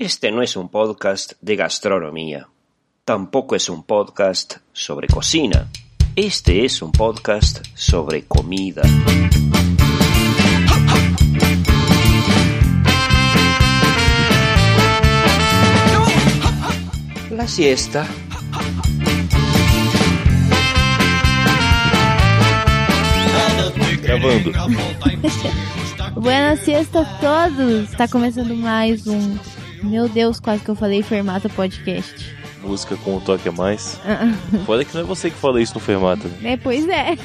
Este no es un podcast de gastronomía. Tampoco es un podcast sobre cocina. Este es un podcast sobre comida. La siesta. Gravando. Buenas siesta a todos! Tá começando mais um. Meu Deus, quase que eu falei Fermata Podcast. Música com um toque a mais. Uh-uh. Foda que não é você que fala isso no Fermata. É, pois é.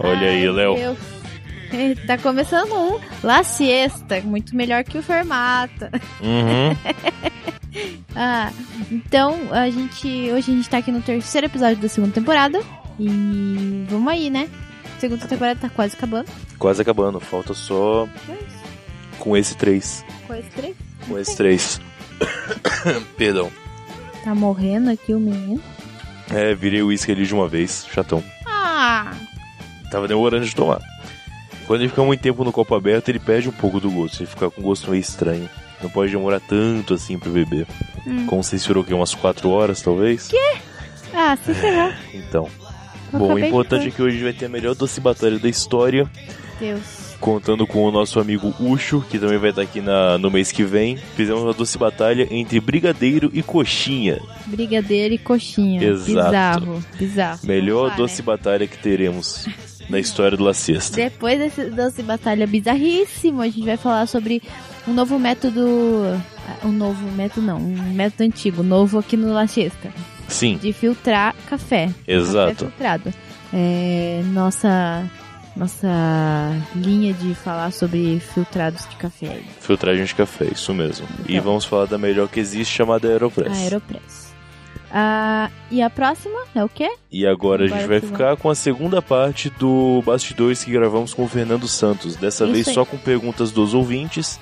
Olha Ai, aí, Léo. É, tá começando um La Siesta, muito melhor que o Fermata. Uhum. ah, então, a gente, hoje a gente tá aqui no terceiro episódio da segunda temporada. E vamos aí, né? Segunda temporada tá quase acabando. Quase acabando, falta só. Com esse três. Com esse três com esses três. Perdão. Tá morrendo aqui o menino? É, virei o uísque ali de uma vez, chatão. Ah! Tava demorando de tomar. Quando ele fica muito tempo no copo aberto, ele perde um pouco do gosto. Ele fica com um gosto meio estranho. Não pode demorar tanto assim pra beber. Hum. Como vocês viram aqui, umas 4 horas, talvez? Quê? Ah, se será. Então. Eu Bom, o importante é que hoje vai ter a melhor doce batalha da história. Deus contando com o nosso amigo Ucho, que também vai estar aqui na- no mês que vem. Fizemos uma doce batalha entre brigadeiro e coxinha. Brigadeiro e coxinha. Exato. Bizarro, bizarro. Melhor doce né? batalha que teremos na história do La Siesta. Depois desse doce batalha bizarríssimo, a gente vai falar sobre um novo método. ah, Um novo método, não. Um método antigo, novo aqui no La Siesta. Sim, De filtrar café. Café exato. filtrado. É, nossa. Nossa linha de falar sobre filtrados de café. Filtragem de café, isso mesmo. E Então. vamos falar da melhor que existe, chamada Aeropress. A Aeropress. Ah, e a próxima é o quê? E agora a gente vai ficar com a segunda parte do Bastidores que gravamos com o Fernando Santos. Dessa Isso vez aí. só com perguntas dos ouvintes.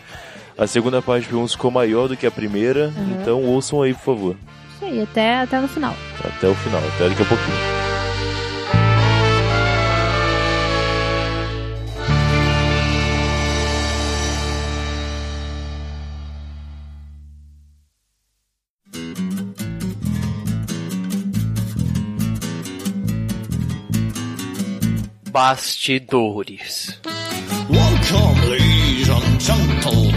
A segunda parte de perguntas ficou maior do que a primeira, Uhum. então ouçam aí, por favor. Isso aí, até, até no final. Até o final, até daqui a pouquinho. Bastidores. Welcome, ladies and gentlemen.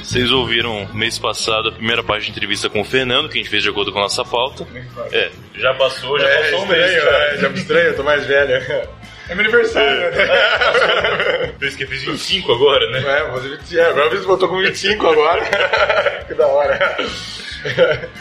Vocês ouviram mês passado a primeira parte de entrevista com o Fernando, que a gente fez de acordo com a nossa pauta. É, já passou, já É, passou um estranho, mês. cara. é, já me estranho, eu tô mais velho. É meu aniversário, né? Fez que fiz 25 agora, né? É, você 20, é, agora você botou com 25 agora. que da hora.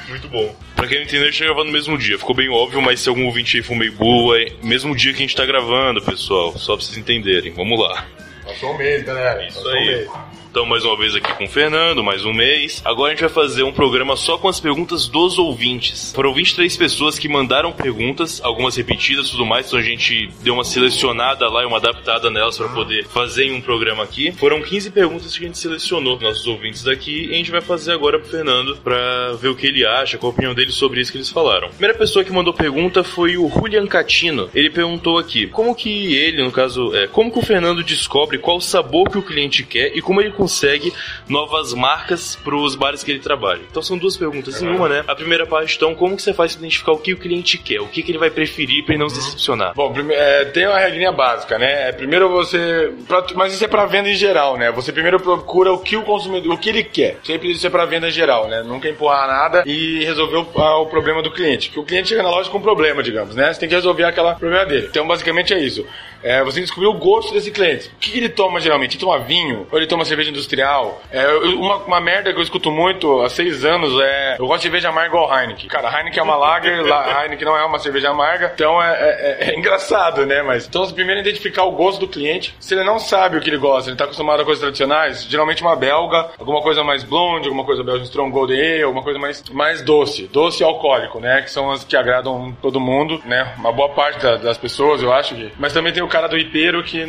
Muito bom. Pra quem não entendeu, a gente tá gravando no mesmo dia. Ficou bem óbvio, mas se algum ouvinte aí for meio burro, é mesmo dia que a gente tá gravando, pessoal. Só pra vocês entenderem. Vamos lá. Passou um mês, galera. Isso Passou um aí. mês. Então, mais uma vez aqui com o Fernando, mais um mês. Agora a gente vai fazer um programa só com as perguntas dos ouvintes. Foram 23 pessoas que mandaram perguntas, algumas repetidas e tudo mais, então a gente deu uma selecionada lá e uma adaptada nelas para poder fazer em um programa aqui. Foram 15 perguntas que a gente selecionou, nossos ouvintes daqui, e a gente vai fazer agora pro Fernando pra ver o que ele acha, qual a opinião dele sobre isso que eles falaram. A primeira pessoa que mandou pergunta foi o Julian Catino. Ele perguntou aqui, como que ele, no caso, é, como que o Fernando descobre qual sabor que o cliente quer e como ele consegue novas marcas pros bares que ele trabalha. Então são duas perguntas em uma, né? A primeira parte, então, como que você faz pra identificar o que o cliente quer, o que, que ele vai preferir pra ele não se decepcionar? Bom, é, tem uma regrinha básica, né? É, Primeiro você. pra- mas isso é pra venda em geral, né? Você primeiro procura o que o consumidor, o que ele quer. Sempre isso é pra venda em geral, né? Nunca empurrar nada e resolver o, a- o problema do cliente. Que o cliente chega na loja com um problema, digamos, né? Você tem que resolver aquela problema dele. Então, basicamente é isso. É, você descobrir o gosto desse cliente. O que ele toma geralmente? Ele toma vinho? Ou ele toma cerveja industrial? É, uma, uma merda que eu escuto muito há seis anos é. Eu gosto de cerveja amarga igual Heineken. Cara, Heineken é uma lager, la- Heineken não é uma cerveja amarga. Então é, é- é engraçado, né? Mas então, primeiro identificar o gosto do cliente. Se ele não sabe o que ele gosta, ele tá acostumado a coisas tradicionais, geralmente uma belga, alguma coisa mais blonde, alguma coisa belga strong golden ale, alguma coisa mais, mais doce. Doce e alcoólico, né? Que são as que agradam todo mundo, né? Uma boa parte da- das pessoas, eu acho. Que... Mas também tem o cara do hipeiro que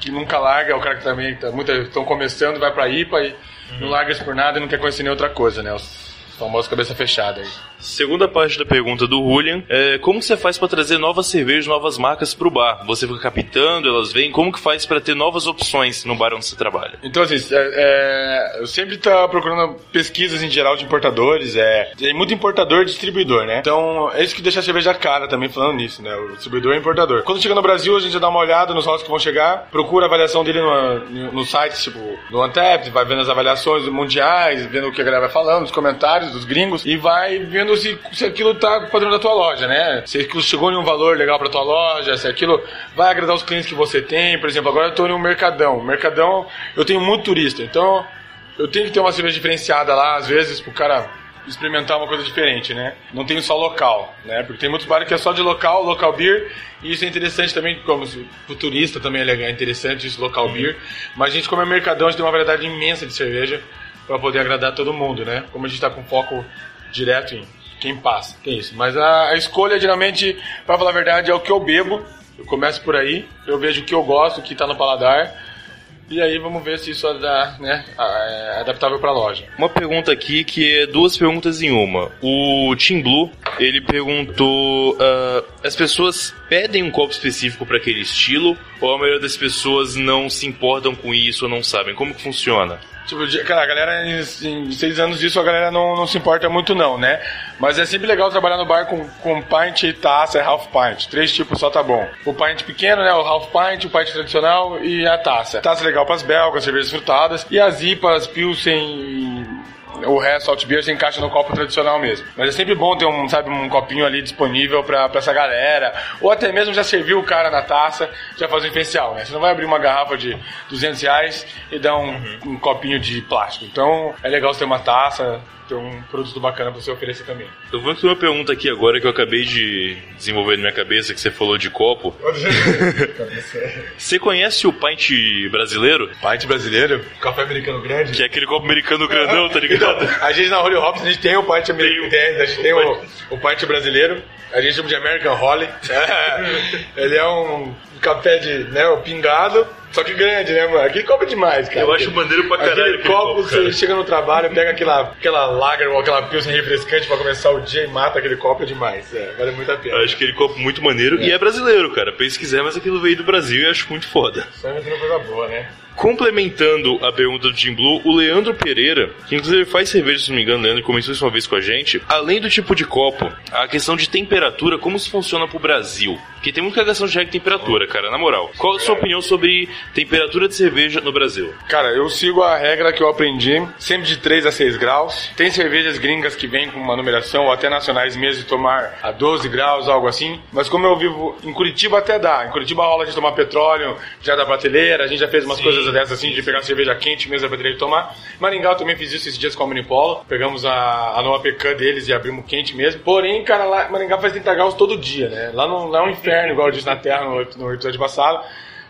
que nunca larga, é o cara que também tá, estão começando, vai pra IPA e não larga isso por nada e não quer conhecer nem outra coisa, né? Os famosos cabeça fechada aí. Segunda parte da pergunta do Julian é como você faz pra trazer novas cervejas, novas marcas pro bar? Você fica captando, elas vêm, como que faz pra ter novas opções no bar onde você trabalha? Então, assim, é, é, eu sempre tô procurando pesquisas em geral de importadores. É, tem muito importador e distribuidor, né? Então, é isso que deixa a cerveja cara também falando nisso, né? O distribuidor e o importador. Quando chega no Brasil, a gente dá uma olhada nos lotes que vão chegar, procura a avaliação dele no, no site, tipo, no Antep, vai vendo as avaliações mundiais, vendo o que a galera vai falando, os comentários dos gringos, e vai vendo se, se aquilo tá padrão da tua loja, né? Se aquilo chegou em um valor legal pra tua loja, se aquilo vai agradar os clientes que você tem. Por exemplo, agora eu tô em um mercadão. Mercadão, eu tenho muito turista, então eu tenho que ter uma cerveja diferenciada lá, às vezes, pro cara experimentar uma coisa diferente, né? Não tem só local, né? Porque tem muitos bares que é só de local, local beer, e isso é interessante também, como o turista também é interessante isso, local beer. Mas a gente, como é mercadão, a gente tem uma variedade imensa de cerveja para poder agradar todo mundo, né? Como a gente tá com foco direto em quem passa, tem isso. Mas a, a escolha, geralmente, para falar a verdade, é o que eu bebo. Eu começo por aí, eu vejo o que eu gosto, o que tá no paladar. E aí vamos ver se isso é, né, é adaptável para a loja. Uma pergunta aqui que é duas perguntas em uma. O Tim Blue, ele perguntou: ah, as pessoas pedem um copo específico para aquele estilo ou a maioria das pessoas não se importam com isso ou não sabem? Como que funciona? Tipo, cara, a galera, em, seis anos disso, a galera não, não se importa muito não, né? Mas é sempre legal trabalhar no bar com, com pint e taça e half pint. Três tipos só tá bom. O pint pequeno, né? O half pint, o pint tradicional e a taça. Taça legal pras belgas, cervejas frutadas. E as IPAs, Pilsen o resto, Alt Beer, você encaixa no copo tradicional mesmo. Mas é sempre bom ter um, sabe, um copinho ali disponível pra, pra essa galera. Ou até mesmo já serviu o cara na taça, já fazer um especial, né? Você não vai abrir uma garrafa de 200 reais e dar um, um copinho de plástico. Então, é legal você ter uma taça, ter um produto bacana pra você oferecer também. Eu vou fazer uma pergunta aqui agora que eu acabei de desenvolver na minha cabeça, que você falou de copo. Você conhece o pint brasileiro? Pint brasileiro, café americano grande. Que é aquele copo americano grandão, tá ligado? Então, a gente na Holy Hops, a gente tem o pint americano, tem, a gente tem o, o pint brasileiro, a gente chama de American Holly. Ele é um café de, né, o pingado, só que grande, né, mano? Aquele copo é demais, cara. Eu acho maneiro pra caralho Aquele aquele copo, copo, você chega no trabalho, pega aquela, aquela lager ou aquela pilsen refrescante pra começar o dia e mata aquele copo, é demais. É, vale muito a pena. Eu acho aquele copo muito maneiro e é brasileiro, cara. Pensa se quiser, mas aquilo veio do Brasil e acho muito foda. Só inventando coisa boa, né? Complementando a pergunta do Team Blue, o Leandro Pereira, que inclusive faz cerveja, se não me engano, Leandro começou isso uma vez com a gente. Além do tipo de copo, a questão de temperatura, como isso funciona pro Brasil? Porque tem muita questão de regra de temperatura, cara, na moral. Qual a sua opinião sobre temperatura de cerveja no Brasil? Cara, eu sigo a regra que eu aprendi, sempre de 3 a 6 graus. Tem cervejas gringas que vêm com uma numeração, ou até nacionais mesmo, de tomar a 12 graus, algo assim. Mas como eu vivo em Curitiba, até dá. Em Curitiba rola de tomar petróleo, já da prateleira, a gente já fez umas coisas dessas assim, de pegar cerveja quente mesmo prateleira e tomar. Maringá também fiz isso esses dias com a Unipolo. Pegamos a, a nova pecan deles e abrimos quente mesmo. Porém, cara, lá Maringá faz 30 graus todo dia, né? Lá, não, é um inferno, igual eu disse na Terra no, no episódio passado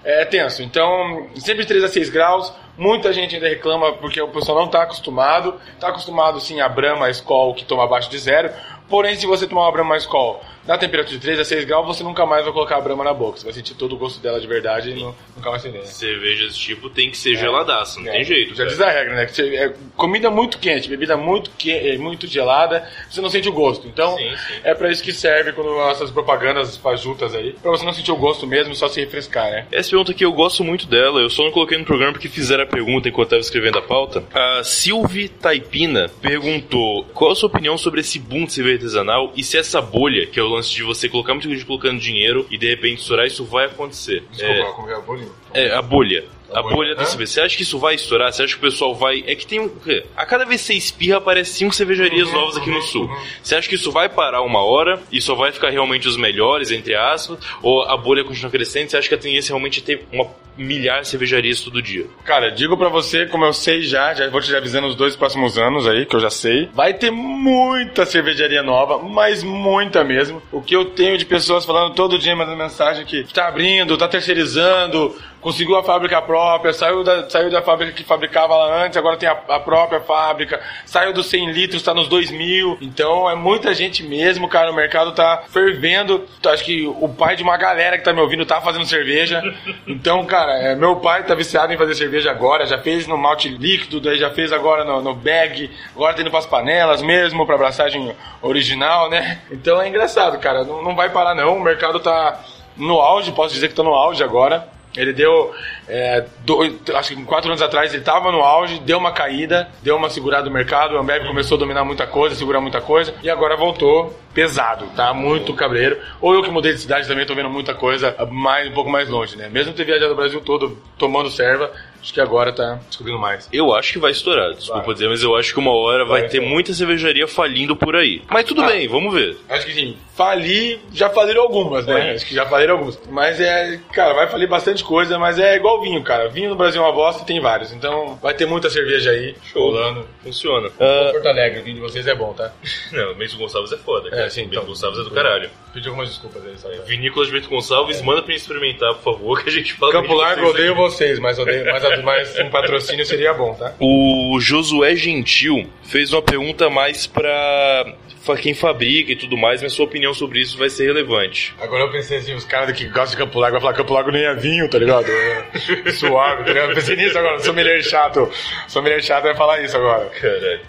é tenso. Então, sempre de 3 a 6 graus. Muita gente ainda reclama porque o pessoal não está acostumado. Está acostumado sim a Brahma, a Skol, que toma abaixo de zero. Porém, se você tomar uma Brahma Skol na temperatura de 3 a 6 graus, você nunca mais vai colocar a Brahma na boca. Você vai sentir todo o gosto dela de verdade e não, nunca vai acender. Cerveja desse tipo tem que ser geladaça, não É, tem jeito. Já cara. diz a regra, né? É, comida muito quente, bebida muito, que, é, muito gelada, você não sente o gosto. Então, Sim, sim. é pra isso que serve quando essas propagandas fajutas aí. Pra você não sentir o gosto mesmo, só se refrescar, né? Essa pergunta aqui eu gosto muito dela, eu só não coloquei no programa porque fizeram a pergunta enquanto estava escrevendo a pauta. A Silvi Taipina perguntou qual a sua opinião sobre esse boom de cerveja artesanal e se essa bolha, que é o lance de você colocar muito gente colocando dinheiro e de repente estourar, isso vai acontecer. Desculpa, como é a bolinha? É, é a bolha. A, A bolha, bolha cerveja. Você acha que isso vai estourar? Você acha que o pessoal vai. É que tem um. A cada vez que você espirra, aparece cinco cervejarias Uhum, novas aqui no sul. Você acha que isso vai parar uma hora e só vai ficar realmente os melhores, entre aspas? Ou a bolha continua crescendo? Você acha que a tendência realmente é ter uma milhar de cervejarias todo dia? Cara, digo pra você, como eu sei já, já vou te avisando os dois próximos anos aí, que eu já sei. Vai ter muita cervejaria nova, mas muita mesmo. O que eu tenho de pessoas falando todo dia, mandando mensagem que tá abrindo, tá terceirizando, conseguiu a fábrica própria, saiu da, saiu da fábrica que fabricava lá antes, agora tem a, a própria fábrica, saiu dos 100 litros, tá nos 2 mil. Então é muita gente mesmo, cara. O mercado tá fervendo. Acho que o pai de uma galera que tá me ouvindo tá fazendo cerveja. Então, cara, é, meu pai tá viciado em fazer cerveja agora, já fez no malte líquido, daí já fez agora no, no bag, agora tá indo pras panelas mesmo, pra abraçagem original, né? Então é engraçado, cara. Não, não vai parar não. O mercado tá no auge, posso dizer que tá no auge agora. Ele deu, é, dois, acho que quatro anos atrás ele estava no auge, deu uma caída, deu uma segurada no mercado, o Ambev começou a dominar muita coisa, segurar muita coisa, e agora voltou pesado, tá? Muito cabreiro. Ou eu que mudei de cidade também tô vendo muita coisa mais, um pouco mais longe, né? Mesmo ter viajado o Brasil todo tomando serva, acho que agora tá descobrindo mais. Eu acho que vai estourar, desculpa Vai. dizer, mas eu acho que uma hora vai, Vai, ter vai. muita cervejaria falindo por aí. Mas tudo Ah. bem, vamos ver. Acho que sim, falir, já faliram algumas, né? Vai. Acho que já faliram algumas. Mas é, cara, vai falir bastante coisa, mas é igual vinho, cara. Vinho no Brasil é uma bosta e tem vários. Então vai ter muita cerveja aí, rolando. Funciona. Ah, Porto Alegre, o vinho de vocês é bom, tá? não, Bento Gonçalves é foda. É, cara. sim, Bento então. Gonçalves é do caralho. Pedi algumas desculpas aí, tá? Vinícolas Gonçalves, manda pra gente experimentar, por favor, que a gente fala Campo Largo, vocês odeio vocês, mas, odeio, mas, mas um patrocínio seria bom, tá? O Josué Gentil fez uma pergunta mais pra quem fabrica e tudo mais, mas sua opinião sobre isso vai ser relevante. Agora eu pensei assim, os caras que gostam de Campo Largo vai falar Campo Largo nem é vinho, tá ligado? É suave, tá ligado? Eu pensei nisso agora, sou mulher chato. Sou mulher chato vai falar isso agora. Caralho.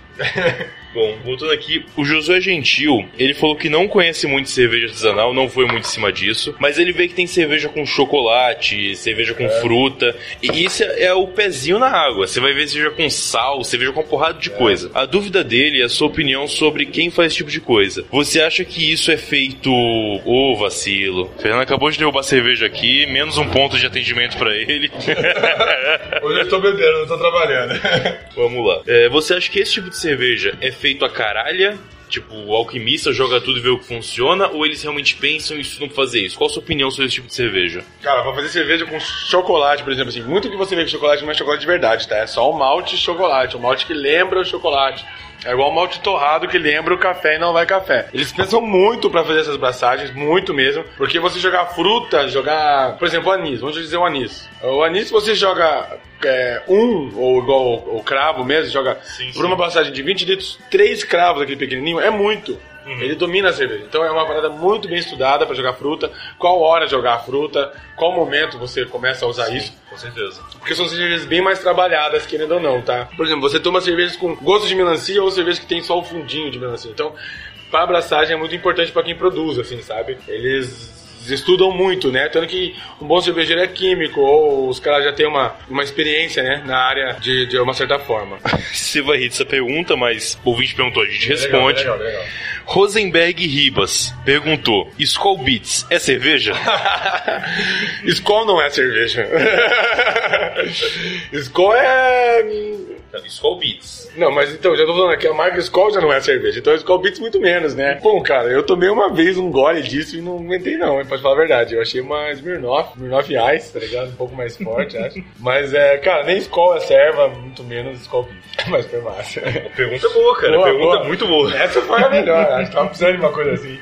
Bom, voltando aqui, o Josué Gentil, ele falou que não conhece muito cerveja artesanal, não foi muito em cima disso, mas ele vê que tem cerveja com chocolate, cerveja com fruta, e isso é é o pezinho na água. Você vai ver cerveja com sal, cerveja com uma porrada de coisa. A dúvida dele é a sua opinião sobre quem faz esse tipo de coisa. Você acha que isso é feito. Ô, vacilo. Fernando acabou de derrubar cerveja aqui, menos um ponto de atendimento pra ele. Hoje eu tô bebendo, não tô trabalhando. Vamos lá. É, você acha que esse tipo de cerveja é feito a caralha? Tipo, o alquimista joga tudo e vê o que funciona? Ou eles realmente pensam e estudam fazer isso? Qual a sua opinião sobre esse tipo de cerveja? Cara, pra fazer cerveja com chocolate, por exemplo, assim, muito que você vê com chocolate não é chocolate de verdade, tá? É só o malte de chocolate, o malte que lembra o chocolate. É igual o malte torrado que lembra o café e não vai café. Eles pensam muito pra fazer essas braçagens, muito mesmo, porque você jogar fruta, jogar, por exemplo, o anis, vamos dizer o anis. O anis você joga é, um, ou igual o, o cravo mesmo, joga Sim, por sim. uma braçagem de 20 litros, três cravos aquele pequenininho, é muito. Ele domina a cerveja. Então é uma parada muito bem estudada pra jogar fruta. Qual hora jogar a fruta, qual momento você começa a usar isso. Com certeza. Porque são cervejas bem mais trabalhadas, querendo ou não, tá? Por exemplo, você toma cervejas com gosto de melancia ou cervejas que tem só o fundinho de melancia. Então, pra abraçagem é muito importante pra quem produz, assim, sabe? Eles estudam muito, né? Tanto que um bom cervejeiro é químico, ou os caras já têm uma, uma experiência, né? Na área de, de uma certa forma. Você vai rir dessa pergunta, mas o ouvinte perguntou, a gente responde. Legal, legal, legal. Rosenberg Ribas perguntou: Skull Beats é cerveja? Skol não é cerveja. Skol é. Skull Beats. Não, mas então, já tô falando aqui, a marca Skol já não é cerveja, então a Skol Beats muito menos, né? Bom, cara, eu tomei uma vez um gole disso e não aguentei não, hein, pode falar a verdade. Eu achei uma Smirnoff, Smirnoff Ice, tá ligado? Um pouco mais forte, acho. Mas, é, cara, nem Skol é serva, muito menos Skol Beats. Mas foi massa. Pergunta boa, cara. Boa, pergunta boa. muito boa. Essa foi a melhor, acho que tava precisando de uma coisa assim.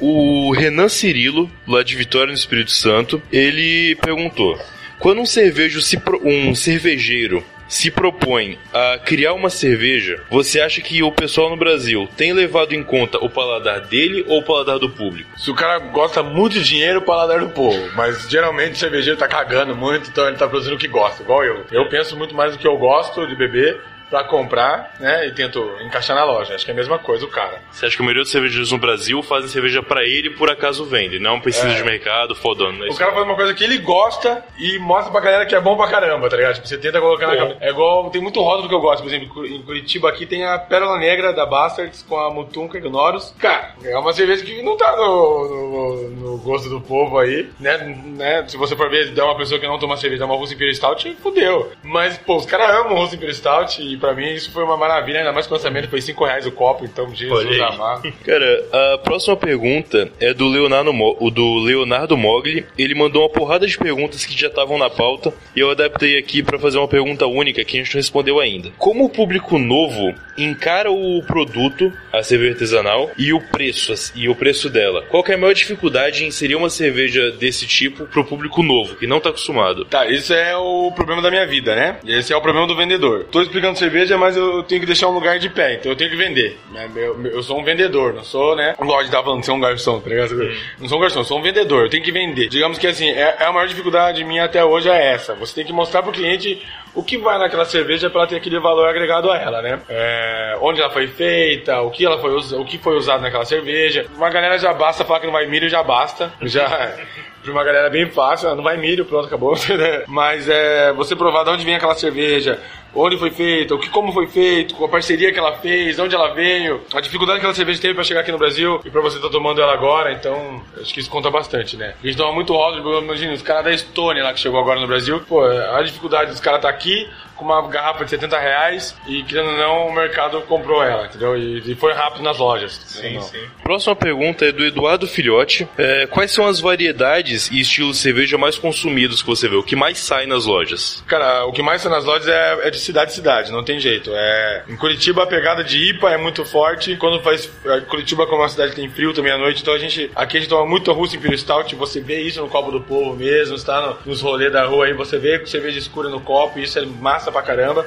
O Renan Cirilo, lá de Vitória no Espírito Santo, ele perguntou: quando um cervejo se pro- um cervejeiro se propõe a criar uma cerveja, você acha que o pessoal no Brasil tem levado em conta o paladar dele ou o paladar do público? Se o cara gosta muito de dinheiro, o paladar do povo. Mas geralmente o cervejeiro tá cagando muito, então ele tá produzindo o que gosta, igual eu. Eu penso muito mais no que eu gosto de beber pra comprar, né? E tento encaixar na loja. Acho que é a mesma coisa o cara. Você acha que a maioria dos cervejeiros no Brasil fazem cerveja pra ele e por acaso vende? Não precisa É. de mercado, fodando. É O cara faz uma coisa que ele gosta e mostra pra galera que é bom pra caramba, tá ligado? Tipo, você tenta colocar na Bom. cabeça. É igual, tem muito rótulo que eu gosto, por exemplo, em Curitiba aqui tem a Pérola Negra da Bastards com a Mutunca e do Norus. Cara, é uma cerveja que não tá no, no, no gosto do povo aí, né? né? Se você for ver, dá uma pessoa que não toma cerveja, dá uma Russa Imperial Stout, fudeu. Mas, pô, os caras amam Russa Imperial Stout E pra mim isso foi uma maravilha, ainda mais que o lançamento foi 5 reais o copo, então Jesus amado. Cara, a próxima pergunta é do Leonardo, Mo- o do Leonardo Mogli. Ele mandou uma porrada de perguntas que já estavam na pauta e eu adaptei aqui pra fazer uma pergunta única que a gente não respondeu ainda. Como o público novo encara o produto, a cerveja artesanal, e o preço e o preço dela? Qual é a maior dificuldade em inserir uma cerveja desse tipo pro público novo, que não tá acostumado? Tá, isso é o problema da minha vida, né? Esse é o problema do vendedor. Tô explicando cerveja, mas eu tenho que deixar um lugar de pé, então eu tenho que vender. né? Eu, eu sou um vendedor, não sou, né? Gosto de estar falando de ser um garçom, tá ligado? Não sou um garçom, sou um vendedor, eu tenho que vender. Digamos que assim, é, é a maior dificuldade minha até hoje é essa. Você tem que mostrar pro cliente o que vai naquela cerveja para ela ter aquele valor agregado a ela, né? É, onde ela foi feita, o que ela foi o que foi usado naquela cerveja. Uma galera já basta falar que não vai milho, já basta. Já Pra uma galera bem fácil, ah, não vai milho, pronto, acabou. né? Mas é você provar de onde vem aquela cerveja, onde foi feita, o que como foi feito, com a parceria que ela fez, onde ela veio, a dificuldade que aquela cerveja teve pra chegar aqui no Brasil e pra você estar tomando ela agora, então acho que isso conta bastante, né? A gente toma muito rótulo, imagina, os caras da Estônia lá que chegou agora no Brasil, pô, a dificuldade dos caras tá aqui aqui com uma garrafa de 70 reais e querendo ou não, o mercado comprou ela, entendeu? E, e foi rápido nas lojas. Sim, sim. Próxima pergunta é do Eduardo Filhote. É, quais são as variedades e estilos de cerveja mais consumidos que você vê? O que mais sai nas lojas? Cara, o que mais sai nas lojas é, é de cidade em cidade, não tem jeito. É, em Curitiba a pegada de IPA é muito forte. Quando faz. é, Curitiba, como é uma cidade que tem frio também à noite, então a gente. Aqui a gente toma muito Russo Imperial Stout, você vê isso no copo do povo mesmo, está no- nos rolês da rua aí, você vê cerveja escura no copo, e isso é massa pra caramba.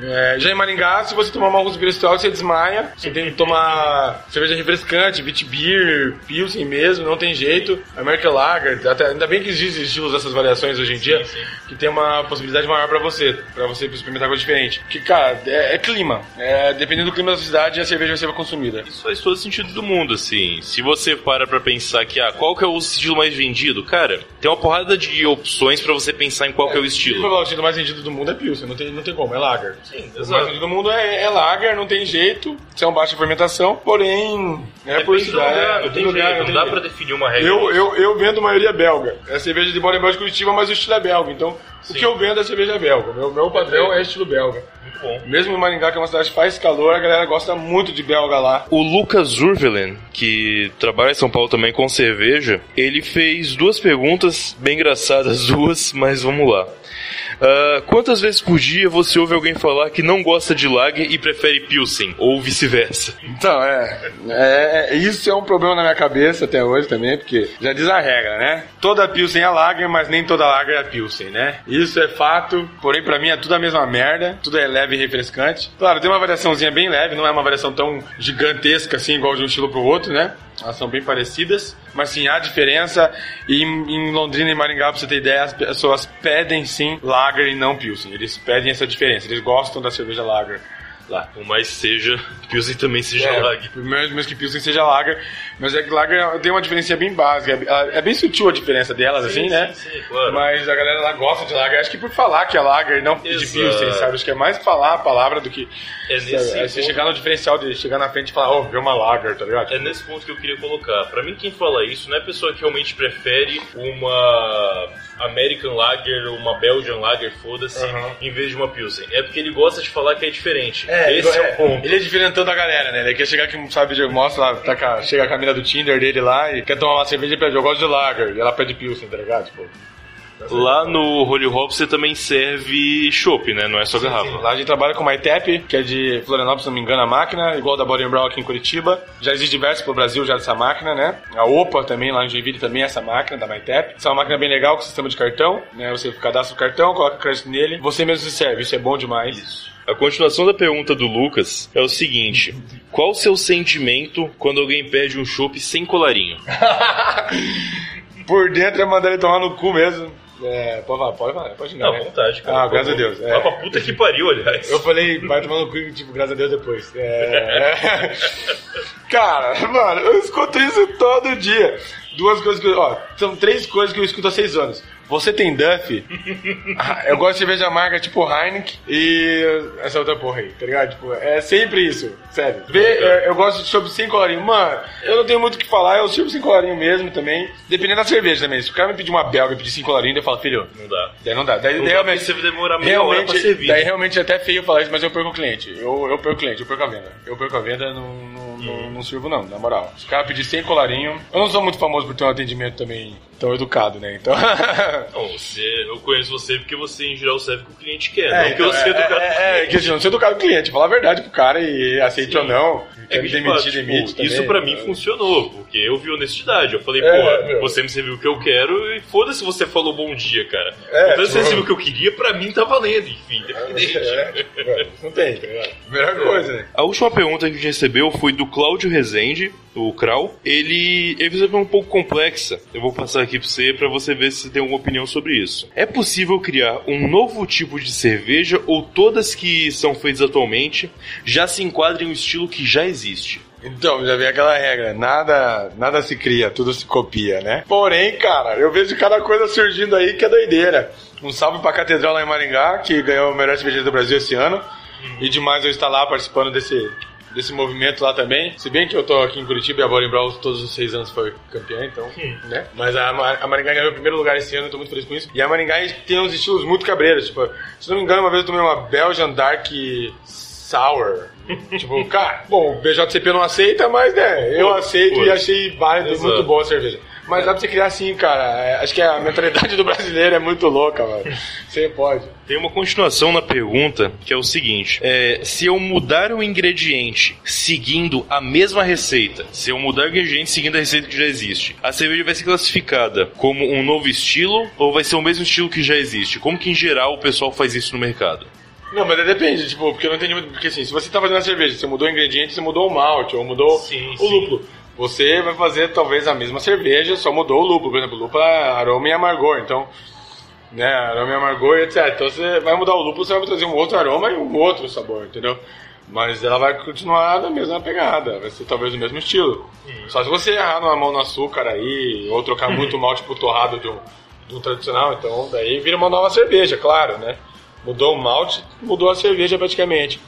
É, já em Maringá, se você tomar uma Imperial Stout, você desmaia. Você tem que tomar cerveja refrescante, Vitibir, Pilsen mesmo, não tem jeito. American Lager, até, ainda bem que existem estilos dessas variações hoje em dia, que tem uma possibilidade maior pra você, pra você experimentar coisa diferente. Que, cara, é, é clima. É, dependendo do clima da cidade, a cerveja vai ser consumida. Isso faz todo sentido do mundo, assim. Se você para pra pensar que, ah, qual que é o estilo mais vendido? Cara, tem uma porrada de opções pra você pensar em qual que é o O estilo. estilo mais vendido do mundo é Pilsen, não tem, não tem como, é Lager. Sim, O mais exato. vendido do mundo é, é Lager, não tem jeito, isso é um baixa fermentação, porém, é, por lugar, é, não tem tem lugar, jeito, não tem dá jeito. pra definir uma regra. Eu, eu, eu vendo maioria belga. É cerveja de Bodenbel de Curitiba, mas o estilo é belga. Então, o que eu vendo é cerveja belga. Meu, meu padrão é estilo belga. Muito bom. Mesmo em Maringá, que é uma cidade que faz calor, a galera gosta muito de belga lá. O Lucas Zurvelen, que trabalha em São Paulo também com cerveja, ele fez duas perguntas, bem engraçadas duas, mas vamos lá. Ah, quantas vezes por dia você ouve alguém falar que não gosta de lager e prefere Pilsen, ou vice-versa? Então, é, é, é- Isso é um problema na minha cabeça até hoje também, porque já diz a regra, né? Toda Pilsen é lager, mas nem toda lager é Pilsen, né? Isso é fato, porém pra mim é tudo a mesma merda, tudo é leve e refrescante. Claro, tem uma variaçãozinha bem leve, não é uma variação tão gigantesca assim, igual de um estilo pro outro, né? Elas são bem parecidas, mas sim, há diferença. E em, Londrina e Maringá, pra você ter ideia, as pessoas pedem sim lager e não Pilsen. Eles pedem essa diferença, eles gostam da cerveja lager lá. Por mais seja, Pilsen também seja É, lager. Mesmo, mesmo que Pilsen seja Lager, mas é que Lager tem uma diferença bem básica. É, é bem sutil a diferença delas, assim, né? sim, sim, claro. Mas a galera lá gosta de Lager. Acho que por falar que é Lager não de Exato. Pilsen, sabe? Acho que é mais falar a palavra do que É nesse É você ponto- chegar no diferencial de chegar na frente e falar, oh, vê uma Lager, tá ligado? É nesse ponto que eu queria colocar. Pra mim, quem fala isso não é a pessoa que realmente prefere uma American Lager, uma Belgian Lager, foda-se, Uhum. em vez de uma Pilsen. É porque ele gosta de falar que é diferente. Esse é, o ponto. Ele é diferentão da galera, né? Ele quer chegar aqui, sabe, mostra lá, tá com a- chega a camisa do Tinder dele lá e quer tomar uma cerveja e pede, eu gosto de Lager. E ela pede Pilsen, tá ligado? Tipo, Lá no Holy Hop você também serve chopp, né? Não é só garrafa. Sim, Lá a gente trabalha com uma ITEP, que é de Florianópolis, se não me engano, a máquina, igual da Body Brown aqui em Curitiba. Já existe diversos pro Brasil já dessa máquina, né? A OPA também, lá em Joinville, também é essa máquina da MyTap. Essa é uma máquina bem legal com sistema de cartão, né? Você cadastra o cartão, coloca crédito nele, você mesmo se serve, isso é bom demais. A continuação da pergunta do Lucas é o seguinte: Qual o seu sentimento quando alguém perde um chopp sem colarinho? Por dentro é mandar ele tomar no cu mesmo. É, pode falar, pode falar, pode xingar, Não, né? vontade, cara. Ah, graças a Deus. É. Pra puta que pariu, aliás. Eu falei, vai tomar no cu, tipo, graças a Deus depois. É... Cara, mano, eu escuto isso todo dia. Duas coisas que eu. Ó, são três coisas que eu escuto há seis anos. Você tem Duff? Ah, eu gosto de cerveja amarga tipo Heineken e essa outra porra aí, tá ligado? Tipo, é sempre isso, sério. Vê, é, eu gosto de chopp sem colarinho. Mano, eu não tenho muito o que falar, eu sirvo sem colarinho mesmo também. Dependendo da cerveja também. Se o cara me pedir uma belga e pedir sem colarinho, eu falo, filho, Não dá. daí não dá. Daí, Não daí dá realmente, você vai demorar meia hora realmente, pra servir. daí realmente é até feio falar isso, mas eu perco o cliente. Eu, eu perco o cliente, eu perco a venda. Eu perco a venda, não, não, não, não sirvo não, na moral. Se o cara pedir sem colarinho, eu não sou muito famoso por ter um atendimento também tão educado, né? Então... Não, você, eu conheço você porque você, em geral, serve o que o cliente quer. É, não que então, eu sei do cara. é, é, é, que assim, não ser educado com o cliente, falar a verdade pro cara e aceite Sim. ou não. É que, demitir, tipo, demite também. isso pra mim funcionou, porque eu vi honestidade. Eu falei, É, pô, você me serviu o que eu quero e foda-se se você falou bom dia, cara. É, então, se você tipo- serviu o que eu queria, pra mim tá valendo, enfim, independente. É, velho, não tem, tá ligado? Melhor coisa, né? A última pergunta que a gente recebeu foi do Cláudio Rezende, o Krau. Ele, ele fez uma um pouco complexa. Eu vou passar aqui pra você pra você ver se você tem alguma opinião sobre isso. É possível criar um novo tipo de cerveja ou todas que são feitas atualmente já se enquadram em um estilo que já existe? Então, já vem aquela regra, nada, nada se cria, tudo se copia, né? Porém, cara, eu vejo cada coisa surgindo aí que é doideira. Um salve pra Catedral lá em Maringá, que ganhou o melhor cerveja do Brasil esse ano. E demais eu estar lá participando desse, desse movimento lá também. Se bem que eu tô aqui em Curitiba e a Bola Brawl todos os seis anos foi campeã, então, né? Mas a, a Maringá ganhou o primeiro lugar esse ano, eu tô muito feliz com isso. E a Maringá tem uns estilos muito cabreiros, tipo, se não me engano, uma vez eu tomei uma Belgian Dark Sour. tipo, cara, bom, o BJCP não aceita, mas né, eu aceito pô. e achei válido, Exato. muito boa a cerveja. Mas dá pra você criar assim, cara. É, Acho que a mentalidade do brasileiro é muito louca, mano. Você pode. Tem uma continuação na pergunta que é o seguinte: é, se eu mudar o ingrediente seguindo a mesma receita, se eu mudar o ingrediente seguindo a receita que já existe, a cerveja vai ser classificada como um novo estilo ou vai ser o mesmo estilo que já existe? Como que em geral o pessoal faz isso no mercado? Não, mas depende, tipo, porque eu não entendi muito. Porque assim, se você tá fazendo a cerveja, você mudou o ingrediente, você mudou o malte, ou mudou Sim, o sim. lúpulo. Você vai fazer talvez a mesma cerveja, só mudou o lúpulo. Por exemplo, lúpulo é aroma e amargor. Então, né, aroma e amargor etc. Então você vai mudar o lúpulo, você vai trazer um outro aroma e um outro sabor, entendeu? Mas ela vai continuar na mesma pegada, vai ser talvez o mesmo estilo. Só se você errar numa mão no açúcar aí, ou trocar muito malte pro torrado de um, de um tradicional, então daí vira uma nova cerveja, claro, né? Mudou o malte, mudou a cerveja praticamente.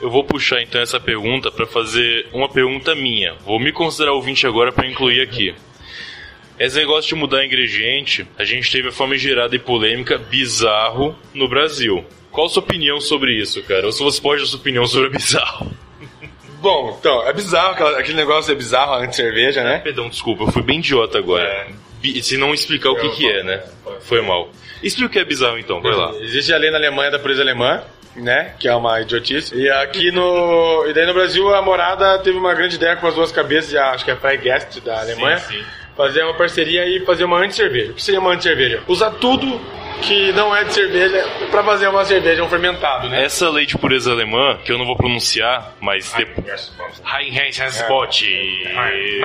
Eu vou puxar então essa pergunta para fazer uma pergunta minha. Vou me considerar ouvinte agora para incluir aqui. Esse negócio de mudar ingrediente, a gente teve a famigerada e polêmica bizarro no Brasil. Qual a sua opinião sobre isso, cara? Ou se você pode dar sua opinião sobre bizarro? Bom, então, é bizarro, aquele negócio é bizarro antes de cerveja, né? Perdão, desculpa, eu fui bem idiota agora. É. Se não explicar o que, que é, né? Foi mal. Explica o que é bizarro então, vai lá. Existe a lei na Alemanha da pureza alemã, né? Que é uma idiotice. E aqui no. E daí no Brasil a morada teve uma grande ideia com as duas cabeças, acho que é a Freigast da Alemanha. sim. Fazer uma parceria e fazer uma anti-cerveja. O que seria uma anti-cerveja? Usar tudo que não é de cerveja pra fazer uma cerveja, um fermentado, né? Essa lei de pureza alemã, que eu não vou pronunciar, mas depois. Heinz-Spot. Hein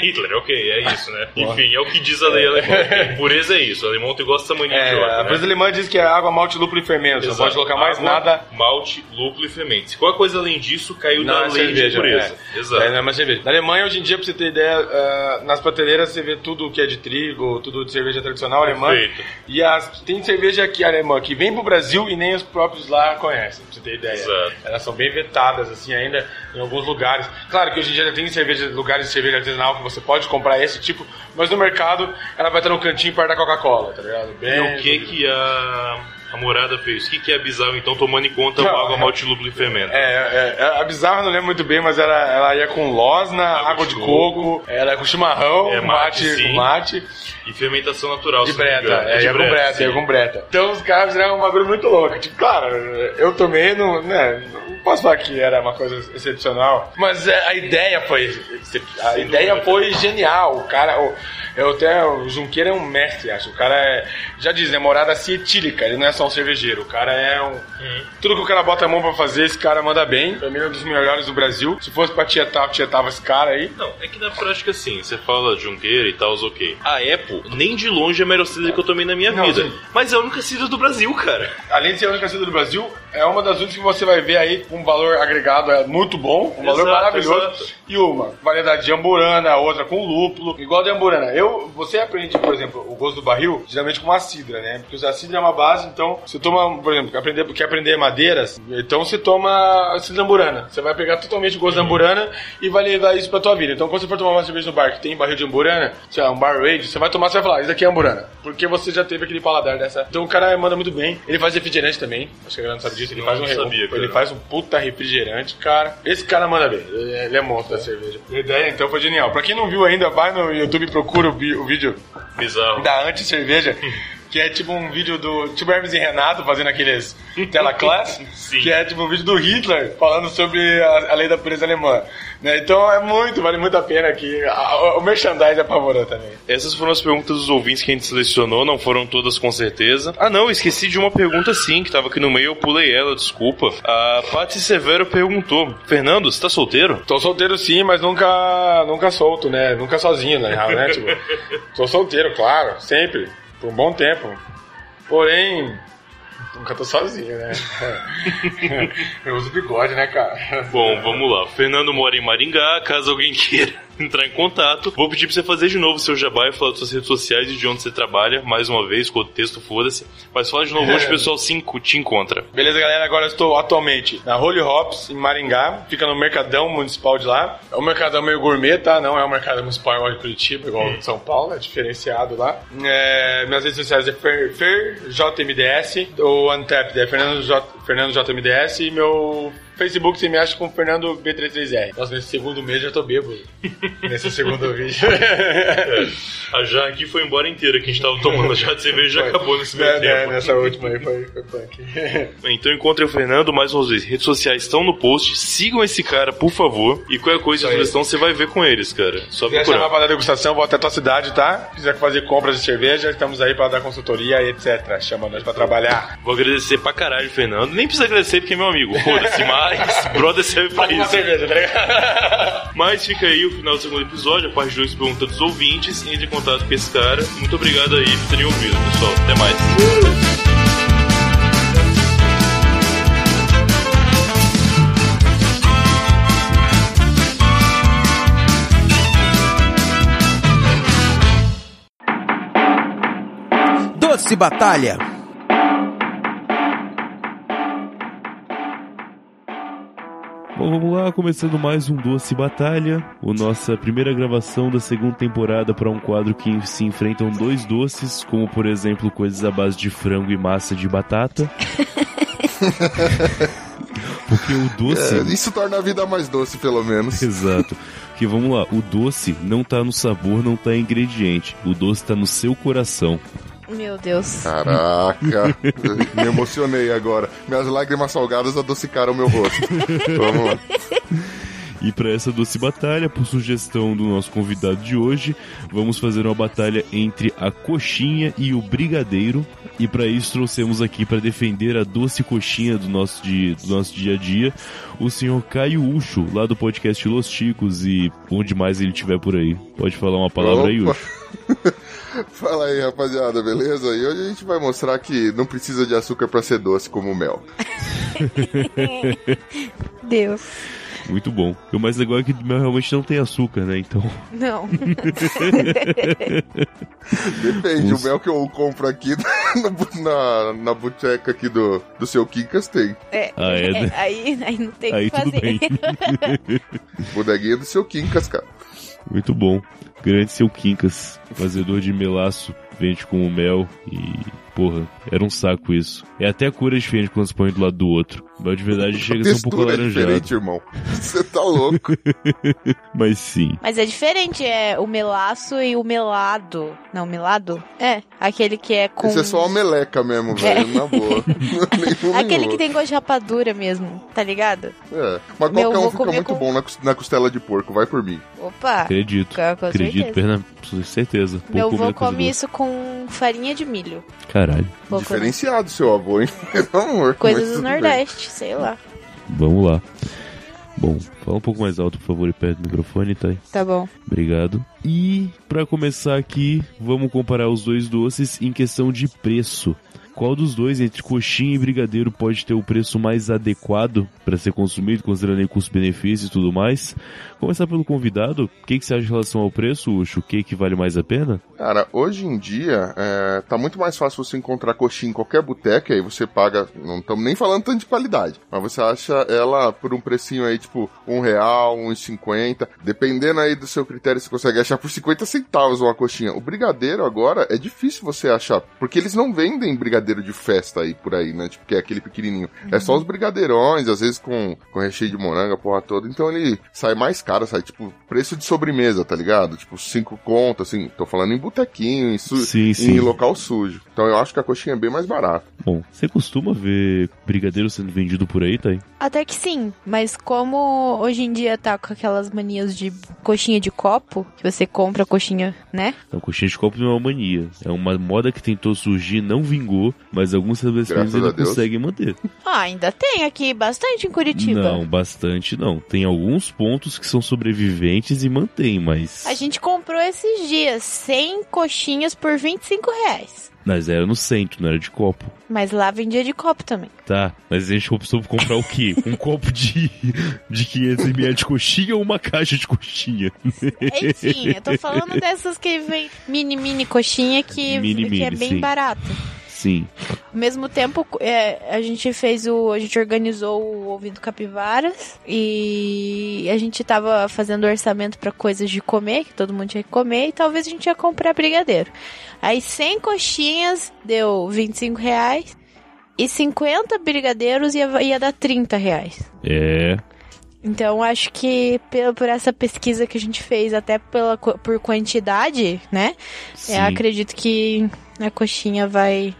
Hitler, ok, é isso, né? Enfim, é o que diz a lei alemã. Pureza é isso, o alemão tem gosta mania É, idiota, a né? pureza alemã diz que é água, malte, lúpulo e fermento. Não Exato. pode colocar mais Água, nada Malte, lúpulo e fermento. Se qualquer coisa além disso, caiu Não, na é lei cerveja, de pureza. É. Exato. É, não é mais cerveja. Na Alemanha, hoje em dia, pra você ter ideia, ah, nas prateleiras você vê tudo que é de trigo, tudo de cerveja tradicional alemã. Perfeito. E as, tem cerveja aqui alemã que vem pro Brasil e nem os próprios lá conhecem, pra você ter ideia. Exato. Elas são bem vetadas, assim, ainda em alguns lugares. Claro que hoje em dia já tem cerveja, lugares de cerveja artesanal que você pode comprar esse tipo, mas no mercado ela vai estar no cantinho perto da Coca-Cola, tá ligado? E Bem o que que a, a morada fez? O que que é bizarro, então, tomando em conta Não, água, é- malte, lúpulo e fermento? É, é, é, a bizarra eu não lembro muito bem, mas ela, ela ia com losna, água, de de coco, ela ia com chimarrão, É, mate, mate, mate E fermentação natural, de breta. É, de ia com breta, ia com breta. Então os caras fizeram um bagulho muito louco. Tipo, claro, eu tomei, não, né, não posso falar que era uma coisa excepcional, mas é, a ideia foi, a ideia foi genial. O cara, o, eu até, o Junqueira é um mestre, acho. O cara é, já diz, né, morada acetílica, ele não é só um cervejeiro. O cara é um... Tudo que o cara bota a mão pra fazer, esse cara manda bem. Pra mim, é um dos melhores do Brasil. Se fosse pra tietar, eu tietava esse cara aí. Não, é que na prática sim, você fala Junqueira e tal, ok. A Apple, nem de longe é a melhor cidra que eu tomei na minha Não, vida. sim. Mas é a única cidra do Brasil, cara. Além de ser a única cidra do Brasil, é uma das únicas que você vai ver aí com um valor agregado é muito bom, um valor Exato, maravilhoso. exato. E uma variedade de amburana, a outra com lúpulo, igual de amburana. Eu eu, você aprende, por exemplo, o gosto do barril, geralmente com uma cidra, né? Porque a cidra é uma base, então você toma, por exemplo, quer aprender, quer aprender madeiras, então você toma a cidra amburana. Você vai pegar totalmente o gosto da amburana e vai levar isso pra tua vida. Então quando você for tomar uma cerveja no bar que tem barril de amburana, sei lá, um bar raid, você vai tomar, você vai falar, isso daqui é amburana. Porque você já teve aquele paladar dessa. Então o cara manda muito bem. Ele faz refrigerante também. Acho que a galera não sabe disso. Ele Não, faz um não sabia, Ele cara. faz um puta refrigerante, cara. Esse cara manda bem. Ele é- ele é monstro da cerveja. A ideia então foi genial. Pra quem não viu ainda, vai no YouTube e procura o, o vídeo Bizarro. da anti-cerveja. Que é tipo um vídeo do. Tipo Hermes e Renato fazendo aqueles telaclass. Sim. Que é tipo um vídeo do Hitler falando sobre a, a lei da pureza alemã. Né? Então é muito, vale muito a pena que. a- o merchandise apavorou também. Essas foram as perguntas dos ouvintes que a gente selecionou, não foram todas com certeza. Ah, não, esqueci de uma pergunta sim, que tava aqui no meio, eu pulei ela, desculpa. A Paty Severo perguntou: Fernando, você tá solteiro? Tô solteiro sim, mas nunca, nunca solto, né? Nunca sozinho, na real, né? Tipo, tô solteiro, claro, sempre, por um bom tempo. Porém, nunca tô sozinho, né? Eu uso bigode, né, cara? Bom, vamos lá. Fernando mora em Maringá, caso alguém queira entrar em contato. Vou pedir pra você fazer de novo o seu jabá e falar das suas redes sociais e de onde você trabalha, mais uma vez, com o texto, foda-se. Mas fala de novo onde o pessoal se te encontra. Beleza, galera? Agora eu estou atualmente na Holy Hops, em Maringá. Fica no Mercadão Municipal de lá. É um mercadão meio gourmet, tá? Não é um mercado municipal igual de Curitiba, igual de São Paulo. É diferenciado lá. É, minhas redes sociais é Fer, Fer JMDS. O Untapped é Fernando, J, Fernando JMDS. E meu Facebook você me acha com Fernando B33R. Nossa, nesse segundo mês já tô bêbado. nesse segundo vídeo. A já aqui foi embora inteira, que a gente tava tomando já de cerveja já acabou nesse meio É, é, tempo. Nessa última aí foi, foi punk. Então encontre o Fernando mais uma vez. Redes sociais estão no post. Sigam esse cara, por favor. E qualquer coisa, Isso aí. sugestão, você vai ver com eles, cara. Só Quer chamar procurar. para dar degustação, vou até a tua cidade, tá? Se quiser fazer compras de cerveja, estamos aí para dar consultoria e etc. Chama nós pra trabalhar. Vou agradecer pra caralho, Fernando. Nem precisa agradecer porque é meu amigo. Foda-se, mas brother serve pra isso. cerveja, tá ligado? Mas fica aí o final do segundo episódio, a parte 2 pergunta dos ouvintes. Entre em contato com esse cara. Muito obrigado aí por terem ouvido, pessoal. Até mais. Doce Batalha. Bom, vamos lá, começando mais um Doce Batalha, a nossa primeira gravação da segunda temporada para um quadro que se enfrentam dois doces, como por exemplo coisas à base de frango e massa de batata. Porque o doce. É, isso torna a vida mais doce, pelo menos. Exato. Porque vamos lá, o doce não tá no sabor, não tá em ingrediente. O doce tá no seu coração. Meu Deus. Caraca, me emocionei agora. Minhas lágrimas salgadas adocicaram meu rosto. Vamos lá. E para essa doce batalha, por sugestão do nosso convidado de hoje, vamos fazer uma batalha entre a coxinha e o brigadeiro. E para isso trouxemos aqui para defender a doce coxinha do nosso, dia, do nosso dia a dia, o senhor Caio Ucho, lá do podcast Los Chicos e onde mais ele estiver por aí. Pode falar uma palavra aí, Opa. Ucho? Fala aí, rapaziada, beleza? E hoje a gente vai mostrar que não precisa de açúcar pra ser doce como o mel. Deus. Muito bom. E o mais legal é que o mel realmente não tem açúcar, né? Então, Não. Depende, Nossa. o mel que eu compro aqui na, na, na boteca aqui do, do seu Quincas tem. É, Ah, é, né? aí, aí não tem o aí que tudo fazer. bem. Bodeguinha do seu Quincas, cara. Muito bom. Grande seu Quincas, fazedor de melaço, vende com o mel e. Porra, era um saco isso. É até a cor é diferente quando se põe do lado do outro. Mas de verdade chega a ser um pouco Textura é alaranjado. diferente, irmão. Você tá louco. Mas sim. Mas é diferente, é o melaço e o melado. Não, melado? É, aquele que é com... Isso é só uma meleca mesmo, velho, na boa. Nenhum Aquele que tem gosto de rapadura mesmo, tá ligado? É, mas Meu, qualquer um vou fica comer muito com- bom na, cos- na costela de porco, vai por mim. Opa, Acredito. com, Acredito, certeza. perna, certeza. Pouco Meu comida avô coisa come doce. isso com farinha de milho. Caralho. Pouco, né? Diferenciado seu avô, hein? Pelo amor. Coisas do tudo bem. Nordeste, sei lá. Vamos lá. Bom, fala um pouco mais alto, por favor, e perto do microfone, tá? Tá bom. Obrigado. E pra começar aqui, vamos comparar os dois doces em questão de preço. Qual dos dois, entre coxinha e brigadeiro, pode ter o preço mais adequado para ser consumido, considerando aí custo-benefício e tudo mais. Começar pelo convidado, o que, que você acha em relação ao preço, Ucho? O que, que vale mais a pena? Cara, hoje em dia, é, tá muito mais fácil você encontrar coxinha em qualquer boteca, aí você paga, não estamos nem falando tanto de qualidade, mas você acha ela por um precinho aí, tipo, um real, e cinquenta, dependendo aí do seu critério, você consegue achar por 50 centavos uma coxinha. O brigadeiro agora é difícil você achar, porque eles não vendem brigadeiro de festa aí por aí, né? Tipo, que é aquele pequenininho. É só os brigadeirões, às vezes com, com recheio de moranga, porra toda, então ele sai mais caro, sai tipo preço de sobremesa, tá ligado? Tipo, cinco contas, assim, tô falando em botequinho, em, su Sim, em sim. local sujo. Então eu acho que a coxinha é bem mais barata. Bom, você costuma ver brigadeiro sendo vendido por aí, Thay? Até que sim, mas como hoje em dia tá com aquelas manias de coxinha de copo, que você compra a coxinha, né? Não, coxinha de copo não é uma mania. É uma moda que tentou surgir, não vingou, mas alguns estabelecimentos ainda conseguem manter. Ah, ainda tem aqui bastante em Curitiba. Não, bastante não. Tem alguns pontos que são sobreviventes e mantém, mas. A gente comprou esses dias 100 coxinhas por 25 reais. Mas era no centro, não era de copo. Mas lá vendia de copo também. Tá, mas a gente optou por comprar o quê? Um copo de, de 500ml de coxinha ou uma caixa de coxinha? Enfim, eu tô falando dessas que vem mini, mini coxinha que, Mini, que é mini, bem sim. barato. Sim. Ao mesmo tempo, é, a gente fez o. A gente organizou o Ouvido Capivaras e a gente tava fazendo orçamento pra coisas de comer, que todo mundo tinha que comer, e talvez a gente ia comprar brigadeiro. Aí 100 coxinhas deu 25 reais e 50 brigadeiros ia, ia dar 30 reais. É. Então acho que por essa pesquisa que a gente fez, até pela, por quantidade, né? Sim. Eu acredito que a coxinha vai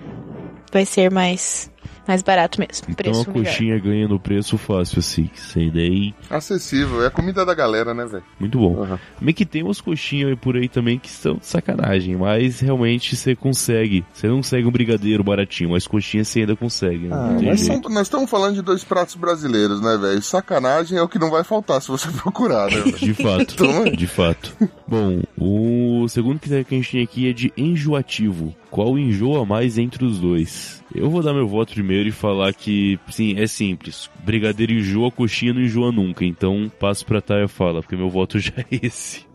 vai ser mais mais barato mesmo. Então preço a melhor. coxinha ganha no preço fácil, assim. Sem daí. Acessível, é a comida da galera, né, velho? Muito bom. Uhum. Meio que tem umas coxinhas por aí também que são de sacanagem, mas realmente você consegue. Você não consegue um brigadeiro baratinho, mas coxinha você ainda consegue. né? Ah, mas são- nós estamos falando de dois pratos brasileiros, né, velho? Sacanagem é o que não vai faltar se você procurar, né, velho? De fato, Então, de fato. Bom, o segundo critério que a gente tem aqui é de enjoativo. Qual enjoa mais entre os dois? Eu vou dar meu voto primeiro e falar que, sim, é simples. Brigadeiro enjoa, coxinha não enjoa nunca. Então, passo pra Taia fala, porque meu voto já é esse.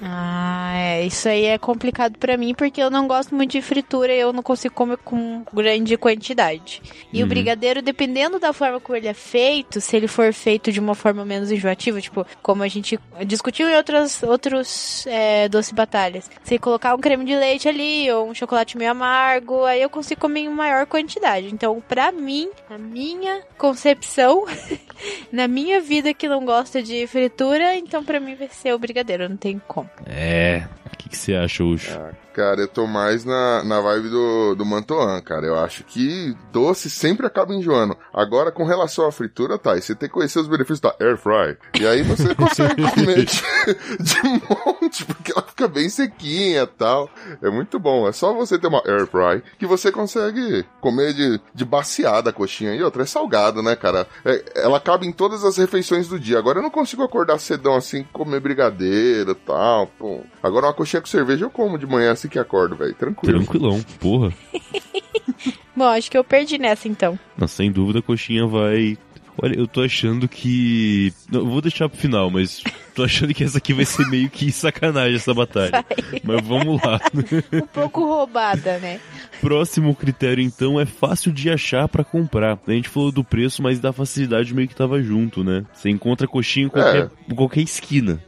Ah, é. Isso aí é complicado pra mim porque eu não gosto muito de fritura e eu não consigo comer com grande quantidade. E Uhum. o brigadeiro, dependendo da forma como ele é feito, se ele for feito de uma forma menos enjoativa, tipo, como a gente discutiu em outras, outros é, doce batalhas. Se colocar um creme de leite ali ou um chocolate meio amargo, aí eu consigo comer em maior quantidade. Então, pra mim, a minha concepção, na minha vida que não gosta de fritura, então pra mim vai ser o brigadeiro, não tem como. É. O que, que você acha, Ucho? Ah, cara, eu tô mais na, na vibe do, do Mantoan, cara. Eu acho que doce sempre acaba enjoando. Agora, com relação à fritura, tá, e você tem que conhecer os benefícios da Air Fry. E aí você consegue comer de, de monte, porque ela fica bem sequinha e tal. É muito bom. É só você ter uma Air Fry que você consegue comer de, de baciada a coxinha. E outra, é salgado, né, cara? É- ela cabe em todas as refeições do dia. Agora eu não consigo acordar cedão assim, comer brigadeiro e tal. Pô. Agora uma coxinha com cerveja eu como de manhã assim que acordo, velho. Tranquilo. Tranquilão, porra. Bom, acho que eu perdi nessa então. Mas sem dúvida a coxinha vai. Olha, eu tô achando que. Não, eu vou deixar pro final, mas tô achando que essa aqui vai ser meio que sacanagem essa batalha. Mas vamos lá. Um pouco roubada, né? Próximo critério, então, é fácil de achar pra comprar. A gente falou do preço, mas da facilidade meio que tava junto, né? Você encontra coxinha em qualquer, em qualquer esquina.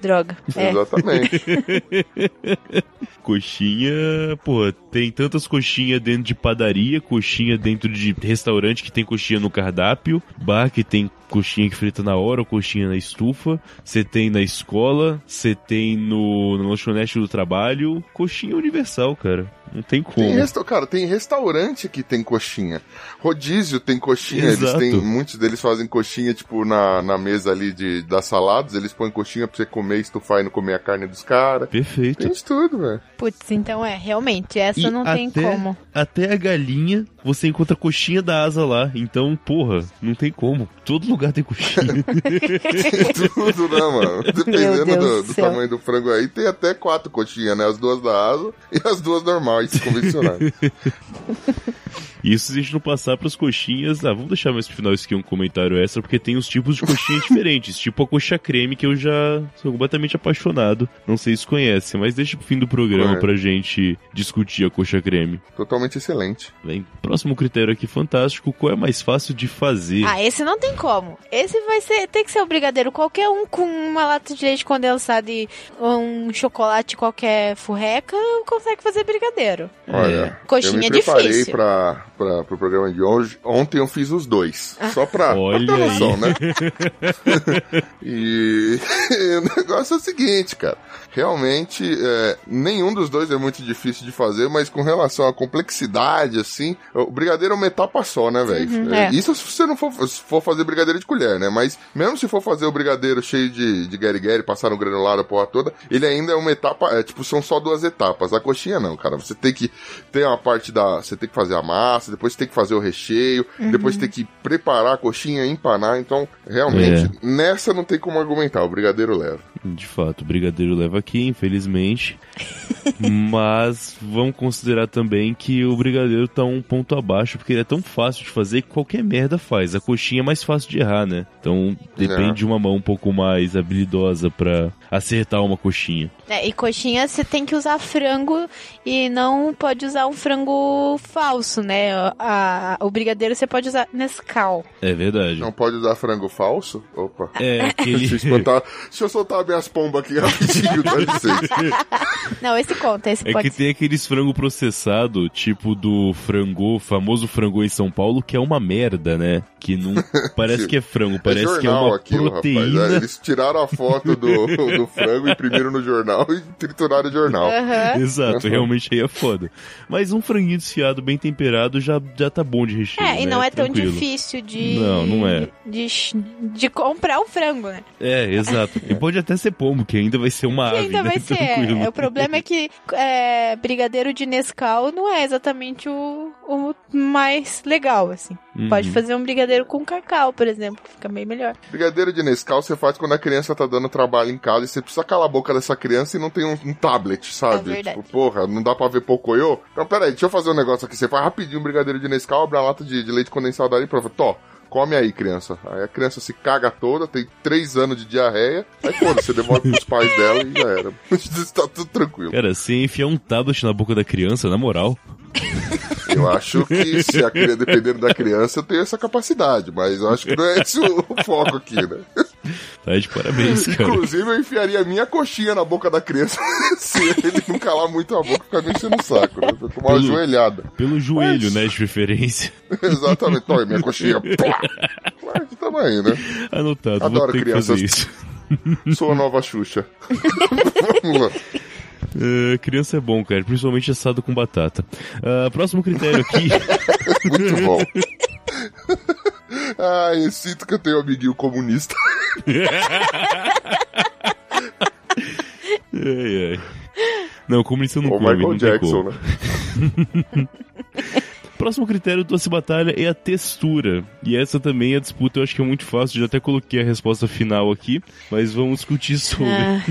Droga. É. Exatamente. Coxinha, pô, tem tantas coxinhas dentro de padaria, coxinha dentro de restaurante que tem coxinha no cardápio, bar que tem coxinha que frita na hora, ou coxinha na estufa, você tem na escola, você tem no, no lanchonete do trabalho, coxinha universal, cara. Não tem como. Tem resta... Cara, tem restaurante que tem coxinha. Rodízio tem coxinha. Eles Exato. têm, muitos deles fazem coxinha, tipo, na, na mesa ali de, das saladas. Eles põem coxinha pra você comer, estufar e não comer a carne dos caras. Perfeito. Tem isso tudo, velho. Putz, então é, realmente, essa E não tem até- como. Até a galinha, você encontra coxinha da asa lá. Então, porra, não tem como. Todo lugar tem coxinha. Tudo, né, mano? Dependendo do, do tamanho do frango aí, tem até quatro coxinhas, né? As duas da asa e as duas normal. mais convencionais. Isso se a gente não passar pras coxinhas. Ah, vamos deixar mais pro final isso aqui um comentário extra, porque tem os tipos de coxinha diferentes. Tipo a coxa creme, que eu já sou completamente apaixonado. Não sei se conhece, mas deixa pro fim do programa É. pra gente discutir a coxa creme. Totalmente excelente. Bem, próximo critério aqui fantástico: qual é mais fácil de fazer? Ah, esse não tem como. Esse vai ser, tem que ser o brigadeiro. Qualquer um com uma lata de leite condensado e um chocolate qualquer furreca consegue fazer brigadeiro. Olha, Coxinha eu me é preparei difícil. pra, pra, pro programa de hoje. Ontem eu fiz os dois. Só pra, pra ter aí. noção, né? e o negócio é o seguinte, cara. Realmente, é, nenhum dos dois é muito difícil de fazer, mas com relação à complexidade, assim, o brigadeiro é uma etapa só, né, velho? Uhum, É, é. Isso se você não for, se for fazer brigadeiro de colher, né? Mas mesmo se for fazer o brigadeiro cheio de, de gueri-gueri, passar no granulado a porra toda, ele ainda é uma etapa, é, tipo, são só duas etapas. A coxinha não, cara. Você tem que ter uma parte da. Você tem que fazer a massa, depois você tem que fazer o recheio, depois tem que preparar a coxinha, empanar. Então, realmente, nessa não tem como argumentar. O brigadeiro leva. De fato, o brigadeiro leva aqui, infelizmente. Mas vamos considerar também que o brigadeiro tá um ponto abaixo, porque ele é tão fácil de fazer que qualquer merda faz. A coxinha é mais fácil de errar, né? Então depende É. de uma mão um pouco mais habilidosa pra acertar uma coxinha. É, e coxinha você tem que usar frango e não pode usar um frango falso, né? A- o brigadeiro você pode usar Nescau. É verdade. Não pode usar frango falso? Opa. É, Deixa eu, aquele. espantar. Deixa eu soltar minhas pombas aqui rapidinho, dá licença. Não, esse conta, esse É pode que tem aqueles frango processado, tipo do frango, famoso frango em São Paulo, que é uma merda, né? Que não parece que é frango, parece é que é uma aquilo, proteína. rapaz. É, eles tiraram a foto do, do frango, imprimiram no jornal e trituraram o jornal. Aham. Exato, realmente aí é foda. Mas um franguinho desfiado bem temperado já, já tá bom de recheio. É, e né? não é tão difícil de. Não, não é. De, de comprar o frango, né? É, exato. E pode até ser pombo, que ainda vai ser uma Que ave, ainda né? vai ser. É, o problema é que é, brigadeiro de Nescau não é exatamente o, o mais legal, assim. Uhum. Pode fazer um brigadeiro com cacau, por exemplo, que fica bem melhor. Brigadeiro de Nescau você faz quando a criança tá dando trabalho em casa e você precisa calar a boca dessa criança e não tem um, um tablet, sabe? É verdade. tipo, porra, não dá pra ver Pocoyo? Então, peraí, deixa eu fazer um negócio aqui. Você faz rapidinho um brigadeiro de Nescau, abre a lata de, de leite condensado ali e prova. Tó, come aí, criança. Aí a criança se caga toda, tem três anos de diarreia. Aí, foda, você devolve pros pais dela e já era. tá tudo tranquilo. Cara, você enfiar um tablet na boca da criança, na moral. Eu acho que se a criança, dependendo da criança, eu tenho essa capacidade, mas eu acho que não é esse o, o foco aqui, né? Tá de parabéns, cara. Inclusive, eu enfiaria a minha coxinha na boca da criança se ele não calar muito a boca, ficar me enchendo o saco, né? Pra tomar uma Pelo- joelhada. Pelo joelho, né, de preferência. Exatamente. Olha, minha coxinha. Plá! Mas tamo aí, né? Anotado, Adoro vou ter crianças. Sou a nova Xuxa. Vamos lá. É, criança é bom, cara, principalmente assado com batata. Ah, próximo critério aqui. Muito bom. Ai, eu sinto que eu tenho um amiguinho comunista. ai, ai. Não, comunista não Ou come, Michael não tem Jackson, né? Próximo critério do Doce Batalha é a textura. E essa também a disputa eu acho que é muito fácil. Já até coloquei a resposta final aqui, mas vamos discutir sobre. Ah,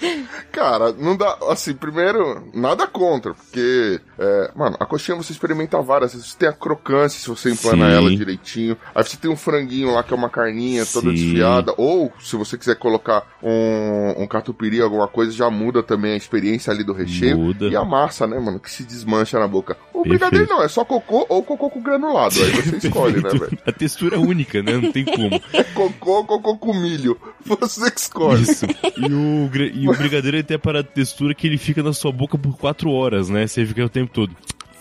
Cara, não dá. Assim, primeiro, nada contra, porque. é, mano, a coxinha você experimenta várias. Você tem a crocância se você empana Sim. ela direitinho. Aí você tem um franguinho lá que é uma carninha toda Sim. desfiada. Ou, se você quiser colocar um, um catupiry, alguma coisa, já muda também a experiência ali do recheio. Muda. E a massa, né, mano, que se desmancha na boca. O brigadeiro não, é só cocô ou cocô com granulado. Aí você escolhe, né, velho? A textura é única, né? Não tem como. Cocô ou cocô com milho. Você que escolhe. Isso. E o, e o brigadeiro ele tem a textura que ele fica na sua boca por quatro horas, né? Você fica o tempo todo.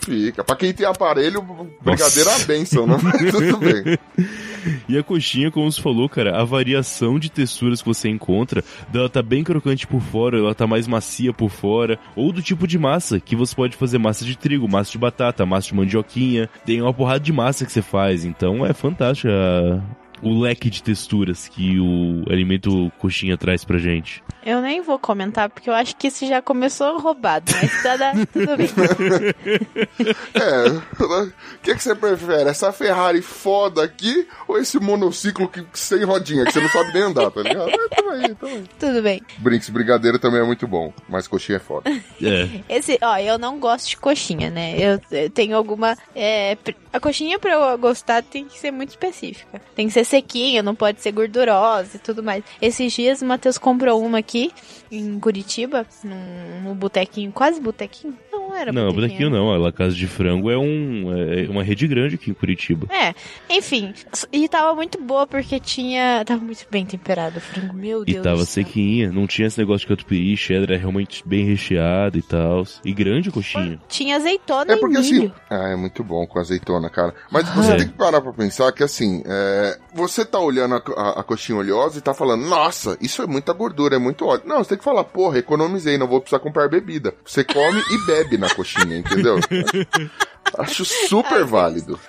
Fica. Pra quem tem aparelho, brigadeiro é a benção, né? Tudo bem. E a coxinha, como você falou, cara, a variação de texturas que você encontra, dela tá bem crocante por fora, ela tá mais macia por fora, ou do tipo de massa, que você pode fazer massa de trigo, massa de batata, massa de mandioquinha, tem uma porrada de massa que você faz, então é fantástica a, o leque de texturas que o alimento coxinha traz pra gente. Eu nem vou comentar, porque eu acho que isso já começou roubado, mas tá, da- tudo bem. É, o que, que você prefere? Essa Ferrari foda aqui ou esse monociclo que, sem rodinha, que você não sabe nem andar, tá ligado? É, tamo aí, tamo aí. Tudo bem. Brinks, brigadeiro também é muito bom, mas coxinha é foda. É. Esse, ó, eu não gosto de coxinha, né? Eu, eu tenho alguma. é, a coxinha pra eu gostar tem que ser muito específica. Tem que ser sequinha, não pode ser gordurosa e tudo mais. Esses dias o Matheus comprou uma aqui em Curitiba, num, num botequinho, quase botequinho. Não era Não, botequinho. não. A La Casa de Frango é, um, é uma rede grande aqui em Curitiba. É, enfim. E tava muito boa porque tinha. Tava muito bem temperado o frango, meu E Deus. tava do céu. sequinha, não tinha esse negócio de catupiry, cheddar, é realmente bem recheado e tal. E grande a coxinha. Tinha azeitona É porque e milho. assim. Ah, é muito bom com azeitona, cara. Mas você É. tem que parar pra pensar que assim, é, você tá olhando a, a- a coxinha oleosa e tá falando, nossa, isso é muita gordura, é muito óleo. Não, você tem que falar, porra, economizei, não vou precisar comprar bebida. Você come e bebe na coxinha, entendeu? Acho super válido.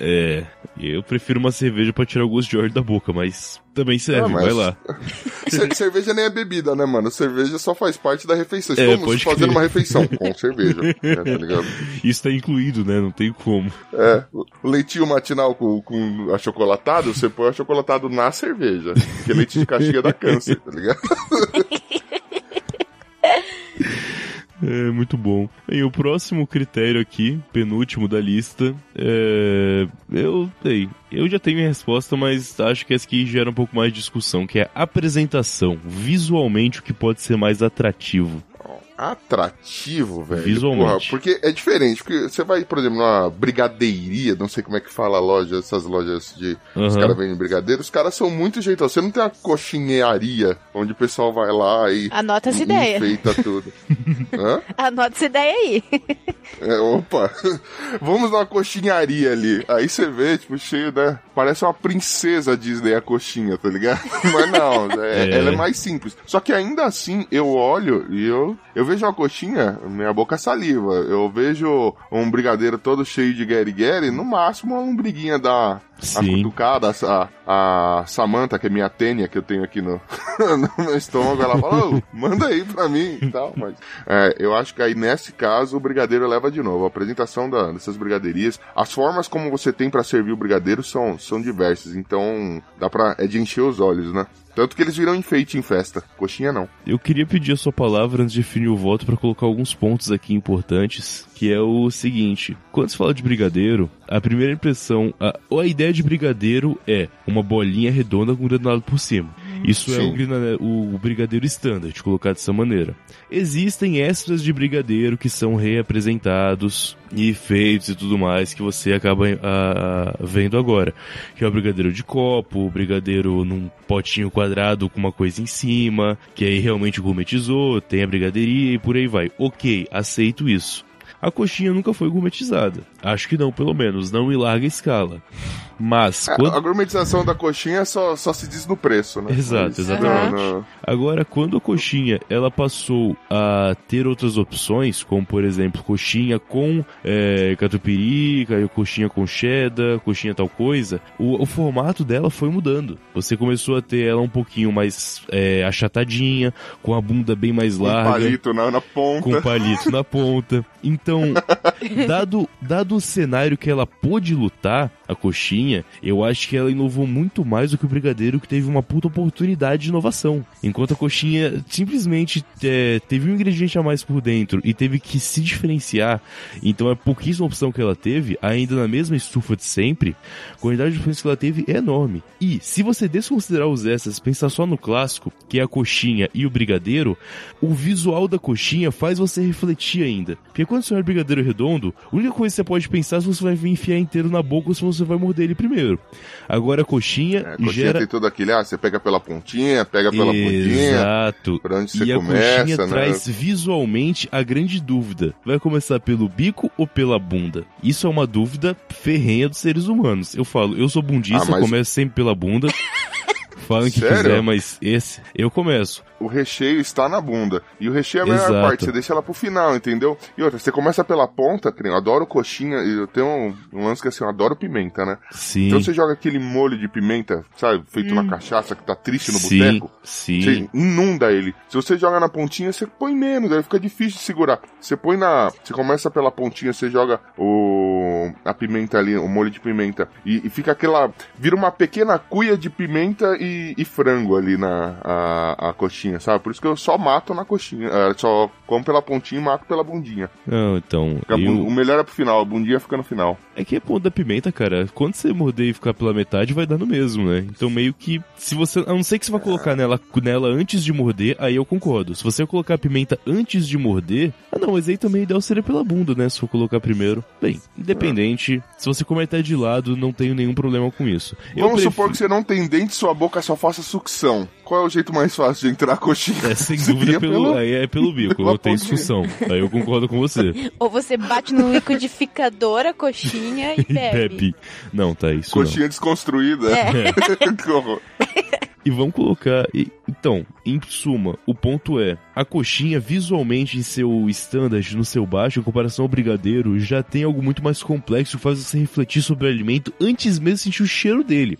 É, eu prefiro uma cerveja pra tirar o gosto de óleo da boca, mas também serve, Ah, mas- vai lá. Ce- cerveja nem é bebida, né, mano? Cerveja só faz parte da refeição. É, Estamos fazendo crer. uma refeição com cerveja, né, tá ligado? Isso tá incluído, né? Não tem como. É, o leitinho matinal com, com achocolatado, você põe o achocolatado na cerveja. Porque leite de caixinha dá câncer, tá ligado? É muito bom. E o próximo critério aqui, penúltimo da lista, é. Eu sei. Eu já tenho minha resposta, mas acho que essa aqui gera um pouco mais de discussão, que é apresentação. Visualmente, o que pode ser mais atrativo. Atrativo, velho. Visualmente. Porra, porque é diferente. Porque você vai, por exemplo, numa brigadeiria, não sei como é que fala a loja, essas lojas de. Os Aham. caras vendem brigadeiro, os caras são muito jeitosos. Você não tem uma coxinharia onde o pessoal vai lá e. Anota essa ideia. Enfeita tudo. Hã? Anota essa ideia aí. É, opa, vamos numa coxinharia ali. Aí você vê, tipo, cheio, né? Parece uma princesa Disney a coxinha, tá ligado? Mas não, é- É. ela é mais simples. Só que ainda assim, eu olho e eu, eu vejo uma coxinha, minha boca saliva. Eu vejo um brigadeiro todo cheio de gueri-gueri, no máximo uma lombriguinha da, a Sim. cutucada, a, a Samantha, que é minha tênia que eu tenho aqui no, no meu estômago, ela fala, "Ô, manda aí pra mim e tal. Mas é, eu acho que aí nesse caso o brigadeiro leva de novo. A apresentação da- dessas brigaderias, as formas como você tem pra servir o brigadeiro são, são diversas, então dá pra. é de encher os olhos, né? Tanto que eles viram enfeite em festa. Coxinha não. Eu queria pedir a sua palavra antes de definir o voto para colocar alguns pontos aqui importantes, que é o seguinte: quando se fala de brigadeiro, a primeira impressão, a, ou a ideia de brigadeiro é uma bolinha redonda com granulado por cima. Isso é Sim. o, grina- o brigadeiro standard, colocado dessa maneira. Existem extras de brigadeiro que são reapresentados e feitos e tudo mais que você acaba ah, vendo agora. Que é o brigadeiro de copo, o brigadeiro num potinho quadrado com uma coisa em cima, que aí realmente gourmetizou, tem a brigadeiria e por aí vai. Ok, aceito isso. A coxinha nunca foi gourmetizada. Acho que não, pelo menos, não em larga escala. Mas, É, quando... A gourmetização da coxinha só, só se diz no preço, né? Exato, exatamente. não, não. Agora, quando a coxinha ela passou a ter outras opções, como por exemplo coxinha com é, catupiry, ca- coxinha com cheddar, coxinha tal coisa, o, o formato dela foi mudando. Você começou a ter ela um pouquinho mais é, achatadinha, com a bunda bem mais larga palito na, na ponta. com palito na ponta. Então, dado, dado o cenário que ela pôde lutar, a coxinha, eu acho que ela inovou muito mais do que o brigadeiro, que teve uma puta oportunidade de inovação. Enquanto a coxinha simplesmente é, teve um ingrediente a mais por dentro e teve que se diferenciar, então é pouquíssima opção que ela teve, ainda na mesma estufa de sempre, a quantidade de opções que ela teve é enorme. E se você desconsiderar os extras, pensar só no clássico, que é a coxinha e o brigadeiro, o visual da coxinha faz você refletir ainda. Porque quando você olha o brigadeiro redondo, a única coisa que você pode pensar é se você vai enfiar inteiro na boca ou se você vai morder ele primeiro. Agora a coxinha, É, a coxinha gera. tem tudo aquele, ah, você pega pela pontinha, pega pela pontinha, Exato. por onde você E a começa, coxinha né? traz visualmente a grande dúvida. Vai começar pelo bico ou pela bunda? Isso é uma dúvida ferrenha dos seres humanos. Eu falo, eu sou bundista, Ah, mas- começo sempre pela bunda. Falem que Sério? quiser, mas esse eu começo. O recheio está na bunda. E o recheio é a melhor Exato. parte, você deixa ela pro final, entendeu? E outra, você começa pela ponta, que eu adoro coxinha, eu tenho um, um lance que assim, eu adoro pimenta, né? Sim. Então você joga aquele molho de pimenta, sabe, feito na cachaça, que tá triste no sim, boteco. sim. Você inunda ele. Se você joga na pontinha, você põe menos, aí fica difícil de segurar. Você põe na. Você começa pela pontinha, você joga o. a pimenta ali, o molho de pimenta. E, e fica aquela. Vira uma pequena cuia de pimenta e, e frango ali na a, a coxinha, sabe? Por isso que eu só mato na coxinha. é, só como pela pontinha e mato pela bundinha. Não, então. Eu- O melhor é pro final, a bundinha fica no final. É que é ponto da pimenta, cara. Quando você morder e ficar pela metade, vai dar no mesmo, né? Então meio que. Se você. A não ser que você vai colocar nela, nela antes de morder, aí eu concordo. Se você colocar a pimenta antes de morder. Ah não, mas aí também o ideal seria pela bunda, né? Se for colocar primeiro. Bem, independente. Se você comer até de lado, não tenho nenhum problema com isso. Eu Vamos prefiro- supor que você não tem dente sua boca só faça sucção. Qual é o jeito mais fácil de entrar coxinha? É, sem dúvida, pelo, pelo- aí é pelo bico, não tem discussão. Aí eu concordo com você. Ou você bate no liquidificador a coxinha e E bebe. bebe. Não, tá, isso não. Coxinha desconstruída. É. Que horror. E vamos colocar. e- então, em suma, o ponto é: a coxinha, visualmente em seu standard, no seu baixo, em comparação ao brigadeiro, já tem algo muito mais complexo que faz você refletir sobre o alimento antes mesmo de sentir o cheiro dele,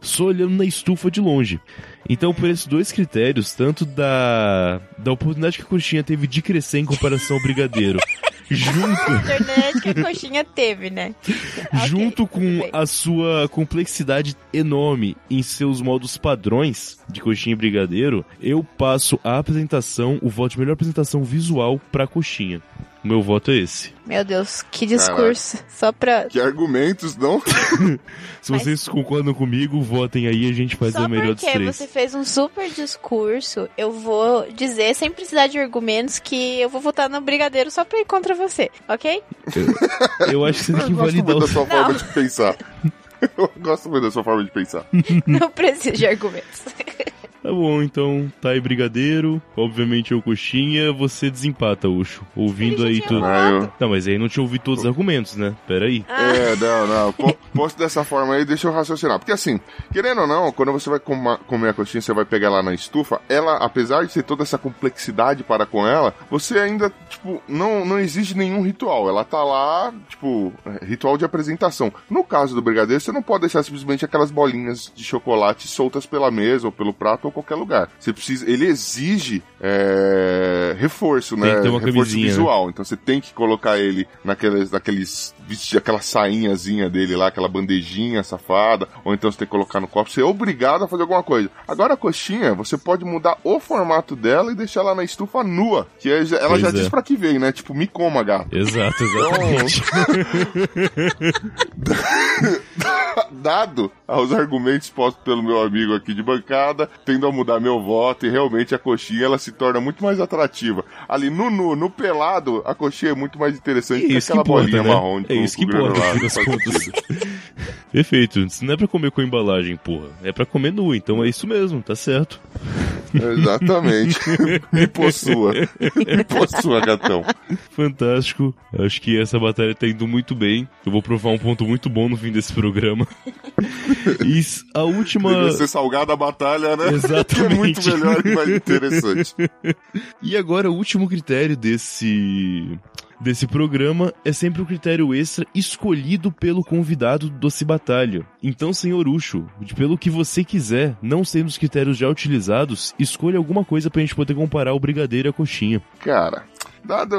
só olhando na estufa de longe. Então, por esses dois critérios, tanto da, da oportunidade que a coxinha teve de crescer em comparação ao brigadeiro, junto. oportunidade que a coxinha teve, né? Junto tudo com a sua complexidade enorme em seus modos padrões de coxinha e brigadeiro, eu passo a apresentação, o voto de melhor apresentação visual pra coxinha. O meu voto é esse. Meu Deus, que discurso. Só pra. Que argumentos, não? Se Mas- vocês concordam comigo, votem aí e a gente faz Só a melhor dos porque três. você fez um super discurso, eu vou dizer, sem precisar de argumentos, que eu vou votar no Brigadeiro só pra ir contra você, ok? Eu acho que você tem que Eu gosto validar muito o da sua Não. forma de pensar. Eu gosto muito da sua forma de pensar. Não preciso de argumentos. Tá bom, então tá aí brigadeiro, obviamente eu coxinha, você desempata, Ucho. Ouvindo aí tudo. Ah, eu... Não, mas aí não te ouvi todos os argumentos, né? Pera aí. É, não, não. Po- Posto dessa forma aí, deixa eu raciocinar. Porque assim, querendo ou não, quando você vai comer a coxinha, você vai pegar ela na estufa, ela, apesar de ter toda essa complexidade para com ela, você ainda, tipo, não, não exige nenhum ritual. Ela tá lá, tipo, ritual de apresentação. No caso do brigadeiro, você não pode deixar simplesmente aquelas bolinhas de chocolate soltas pela mesa ou pelo prato ou qualquer lugar. Você precisa, ele exige é, reforço, Tem né? reforço né? visual. Então você tem que colocar ele naqueles, naqueles vestir aquela sainhazinha dele lá, aquela bandejinha safada, ou então você tem que colocar no copo. Você é obrigado a fazer alguma coisa. Agora a coxinha, você pode mudar o formato dela e deixar ela na estufa nua, que é- ela Pois já é. diz pra que vem, né? Tipo, me coma, gato. Exato, exatamente. Dado aos argumentos postos pelo meu amigo aqui de bancada, tendo a mudar meu voto e realmente a coxinha ela se torna muito mais atrativa. Ali no nu, no pelado, a coxinha é muito mais interessante É que isso que aquela importa, bolinha né? marrom. É isso que importa, no. Perfeito. Isso não é pra comer com embalagem, porra. É pra comer nu, então é isso mesmo, tá certo. Exatamente. Me possua. Me possua, gatão. Fantástico. Acho que essa batalha tá indo muito bem. Eu vou provar um ponto muito bom no fim desse programa. E a última. Devia ser salgada a batalha, né? Exatamente. Que é muito melhor e mais interessante. E agora, o último critério desse. Desse programa é sempre o critério extra escolhido pelo convidado do Doce Batalha. Então, senhor Ucho, pelo que você quiser, não sendo os critérios já utilizados, escolha alguma coisa pra gente poder comparar o brigadeiro e a coxinha. Cara, dado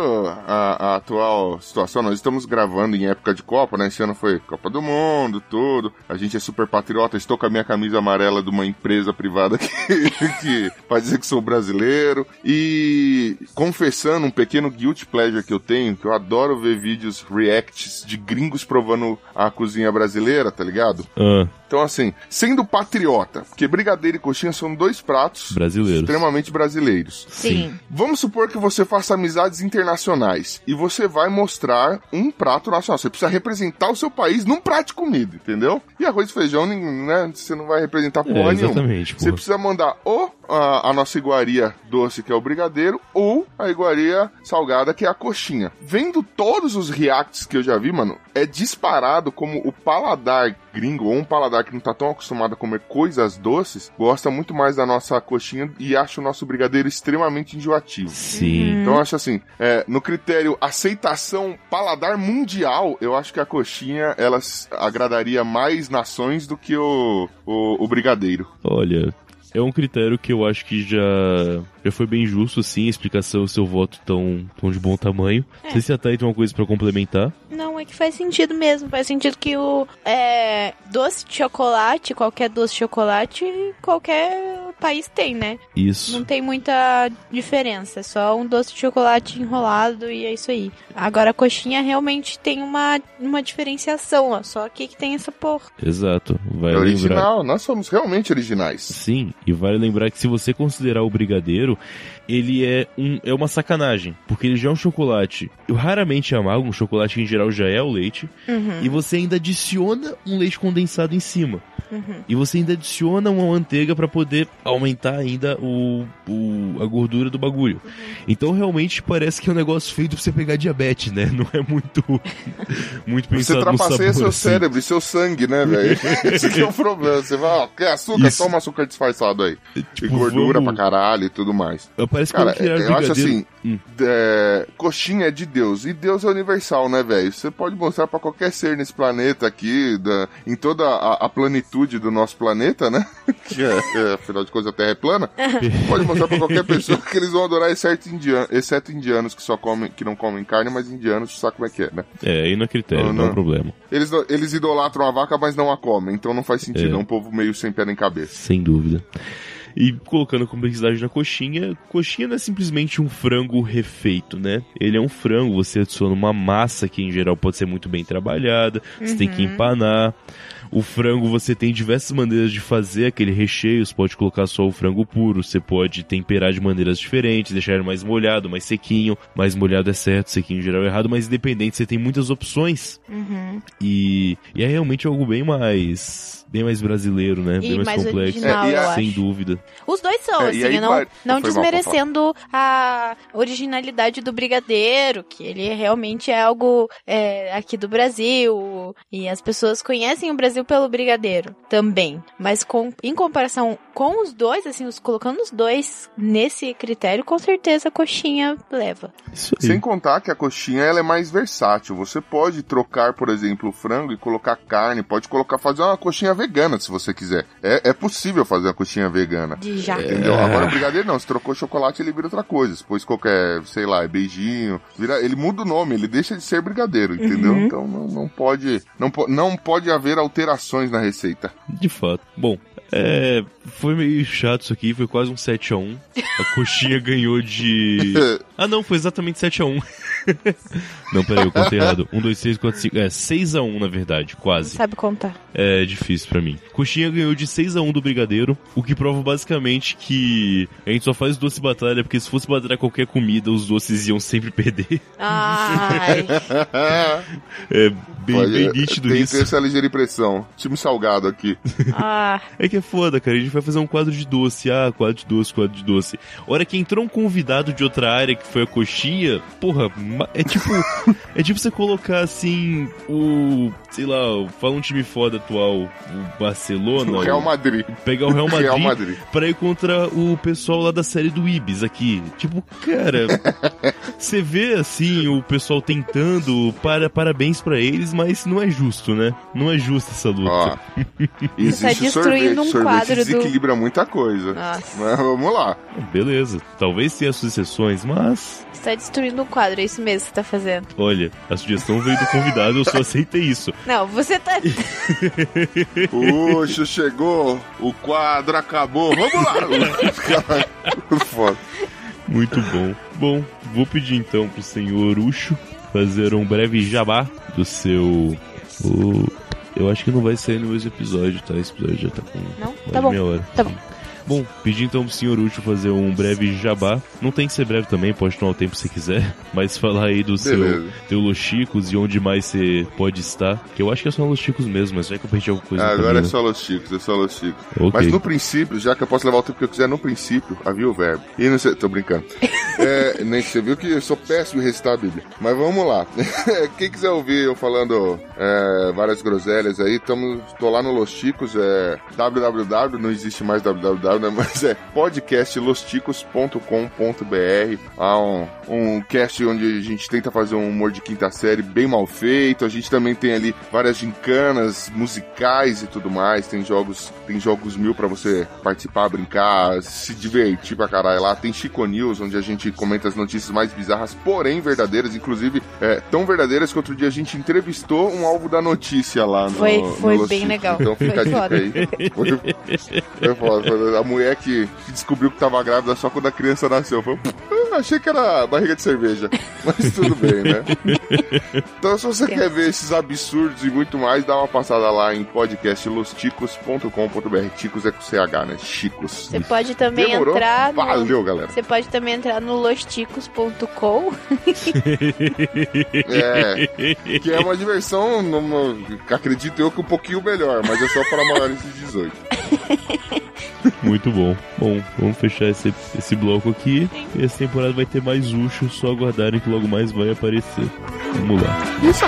a, a atual situação, nós estamos gravando em época de Copa, né? Esse ano foi Copa do Mundo, tudo. A gente é super patriota. Estou com a minha camisa amarela de uma empresa privada que, que faz dizer que sou brasileiro. E confessando um pequeno guilty pleasure que eu tenho, que eu adoro ver vídeos reacts de gringos provando a cozinha brasileira, tá ligado? Ah, Então, assim, sendo patriota, porque brigadeiro e coxinha são dois pratos brasileiros. extremamente brasileiros. Sim. Vamos supor que você faça amizades internacionais e você vai mostrar um prato nacional. Você precisa representar o seu país num prato de comida, entendeu? E arroz e feijão, né? Você não vai representar porra É, nenhuma. exatamente, Você precisa mandar o a, a nossa iguaria doce, que é o brigadeiro, ou a iguaria salgada, que é a coxinha. Vendo todos os reacts que eu já vi, mano, é disparado como o paladar gringo, ou um paladar que não tá tão acostumado a comer coisas doces, gosta muito mais da nossa coxinha e acha o nosso brigadeiro extremamente enjoativo. Sim. Então eu acho assim, é, no critério aceitação paladar mundial, eu acho que a coxinha ela agradaria mais nações do que o, o, o brigadeiro. Olha, é um critério que eu acho que já, já foi bem justo, assim, a explicação, o seu voto tão, tão de bom tamanho. Não sei se a Thay tem uma coisa pra complementar. Não, é que faz sentido mesmo. Faz sentido que o é, doce de chocolate, qualquer doce de chocolate, qualquer país tem, né? Isso. Não tem muita diferença. É só um doce de chocolate enrolado e é isso aí. Agora a coxinha realmente tem uma, uma diferenciação, ó. Só aqui que tem essa porra. Exato. Vai É lembrar. original, nós somos realmente originais. Sim, e vale lembrar que se você considerar o brigadeiro, brasileiro ele é, um, é uma sacanagem, porque ele já é um chocolate. Eu raramente amargo, um chocolate que em geral já é o leite, e você ainda adiciona um leite condensado em cima. E você ainda adiciona uma manteiga pra poder aumentar ainda o, o- a gordura do bagulho. Então realmente parece que é um negócio feito pra você pegar diabetes, né? Não é muito muito Você pensado no trapaceia seu assim. cérebro e seu sangue, né, velho? Esse que é o problema. Você vai, ó, quer açúcar? Isso. Toma açúcar disfarçado aí. Tipo, e gordura vamos- pra caralho e tudo mais. Parece que Cara, quando criaram eu acho assim, Hum. é, coxinha é de Deus, e Deus é universal, né, velho? Você pode mostrar pra qualquer ser nesse planeta aqui, da- em toda a, a planitude do nosso planeta, né? que é, é, afinal de contas a Terra é plana. pode mostrar pra qualquer pessoa que eles vão adorar, exceto, indian, exceto indianos que só comem, que não comem carne, mas indianos sabe como é que é, né? É, aí não é critério, Não, não, é um não. problema. Eles, eles idolatram a vaca, mas não a comem, então não faz sentido, É. é um povo meio sem pé nem cabeça. Sem dúvida. E colocando complexidade na coxinha, coxinha não é simplesmente um frango refeito, né? Ele é um frango, você adiciona uma massa que em geral pode ser muito bem trabalhada, você tem que empanar. O frango você tem diversas maneiras de fazer aquele recheio, você pode colocar só o frango puro, você pode temperar de maneiras diferentes, deixar ele mais molhado, mais sequinho, mais molhado é certo, sequinho em geral é errado, mas independente, você tem muitas opções. E, e é realmente algo bem mais bem mais brasileiro, né? E bem mais, mais complexo. original, É, e a- Sem acho. dúvida. Os dois são, É, assim, aí não, vai- não mal, desmerecendo a originalidade do brigadeiro, que ele realmente é algo é, aqui do Brasil, e as pessoas conhecem o Brasil pelo brigadeiro também. Mas com, em comparação com os dois, assim, os, colocando os dois nesse critério, com certeza a coxinha leva. Isso aí. Sem contar que a coxinha ela é mais versátil. Você pode trocar, por exemplo, o frango e colocar carne. Pode colocar, fazer uma coxinha vegana se você quiser. É, é possível fazer uma coxinha vegana. De já. Entendeu? É. Agora brigadeiro não. Se trocou chocolate, ele vira outra coisa. Se pôs qualquer, sei lá, é beijinho. Vira, ele muda o nome, ele deixa de ser brigadeiro, entendeu? Então não, não pode. Não, não pode haver alterações na receita. De fato. Bom, é, foi meio chato isso aqui, foi quase um 7x1. A coxinha ganhou de. Ah, não, foi exatamente 7x1. não, peraí, eu contei errado. 1, 2, 3, 4, 5. É, 6x1 na verdade, quase. Sabe contar. É difícil pra mim. Coxinha ganhou de 6 a 1 do Brigadeiro, o que prova basicamente que a gente só faz doce batalha, porque se fosse batalhar qualquer comida, os doces iam sempre perder. Ai, É bem, Pode- bem nítido tem, isso. tem essa ligeira impressão. Time salgado aqui. ah, É que é foda, cara. A gente vai fazer um quadro de doce. Ah, quadro de doce, quadro de doce. Hora que entrou um convidado de outra área, que foi a coxinha, porra, é tipo. é tipo você colocar assim. O. Sei lá, fala um time foda atual. O Barcelona. O Real Madrid. pegar o Real Madrid, Real Madrid. pra ir contra o pessoal lá da série do Ibis aqui. Tipo, cara, você vê assim o pessoal tentando, para, parabéns pra eles, mas não é justo, né? Não é justa essa luta. Ó, existe tá destruindo sorvete. um sorvete quadro do- desequilibra muita coisa. Nossa. Mas vamos lá. Beleza, talvez tenha suas exceções, mas você tá destruindo um quadro, é isso mesmo que você tá fazendo. olha, a sugestão veio do convidado, eu só aceitei isso. Não, você tá. Puxa, chegou. O quadro acabou. Vamos lá. Foda. Muito bom. Bom, vou pedir então pro senhor Ucho fazer um breve jabá do seu. o- Eu acho que não vai sair no mesmo episódio, tá? Esse episódio já tá com Não? mais Tá de bom. meia hora. Tá bom. Bom, pedir então pro senhor Útil fazer um breve jabá. Não tem que ser breve também, pode tomar o tempo se quiser. Mas falar aí do seu teu Los Chicos e onde mais você pode estar. Que eu acho que é só Los Chicos mesmo, mas vai que eu perdi alguma coisa Ah, agora é só Los Chicos, é só Los Chicos. Ok. Mas no princípio, já que eu posso levar o tempo que eu quiser, no princípio, havia o verbo. E não sei, tô brincando. É, nem você viu que eu sou péssimo em recitar a Bíblia. Mas vamos lá. Quem quiser ouvir eu falando é, várias groselhas aí, tamo, tô lá no Los Chicos, é www, não existe mais www, né, mas é podcastlosticos.com.br. Há um, um cast onde a gente tenta fazer um humor de quinta série bem mal feito. A gente também tem ali várias gincanas musicais e tudo mais. Tem jogos, tem jogos mil pra você participar, brincar, se divertir pra caralho lá. Tem Chico News, onde a gente comenta as notícias mais bizarras, porém verdadeiras, inclusive é, tão verdadeiras que outro dia a gente entrevistou um alvo da notícia lá no Foi- no foi Los bem legal. Então fica Foi a dica foda. aí. Foi, foi foda. A mulher que, que descobriu que tava grávida só quando a criança nasceu. Foi, "Ah, achei que era barriga de cerveja. Mas tudo bem, né? Então, se você quer ver esses absurdos e muito mais, dá uma passada lá em podcastlosticos.com.br. Ticos é com CH, né? Chicos. Você pode também Demorou? entrar no... Valeu, galera. Você pode também entrar no losticos.com. É, que é uma diversão, numa- acredito eu, que um pouquinho melhor, mas é só para maiores de 18. Muito bom. Bom, vamos fechar esse, esse bloco aqui. E essa temporada vai ter mais Ucho, só aguardarem que logo mais vai aparecer. Vamos lá. Isso.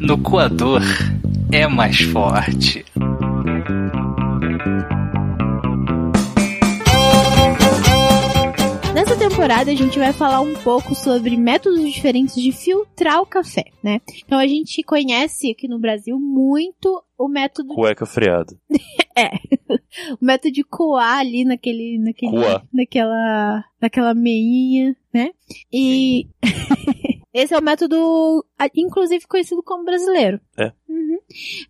No coador é mais forte. Temporada a gente vai falar um pouco sobre métodos diferentes de filtrar o café, né? Então a gente conhece aqui no Brasil muito o método Cueca freada. é o método de coar ali naquele naquele naquela naquela meinha, né? E esse é o método inclusive conhecido como brasileiro. É. Uhum.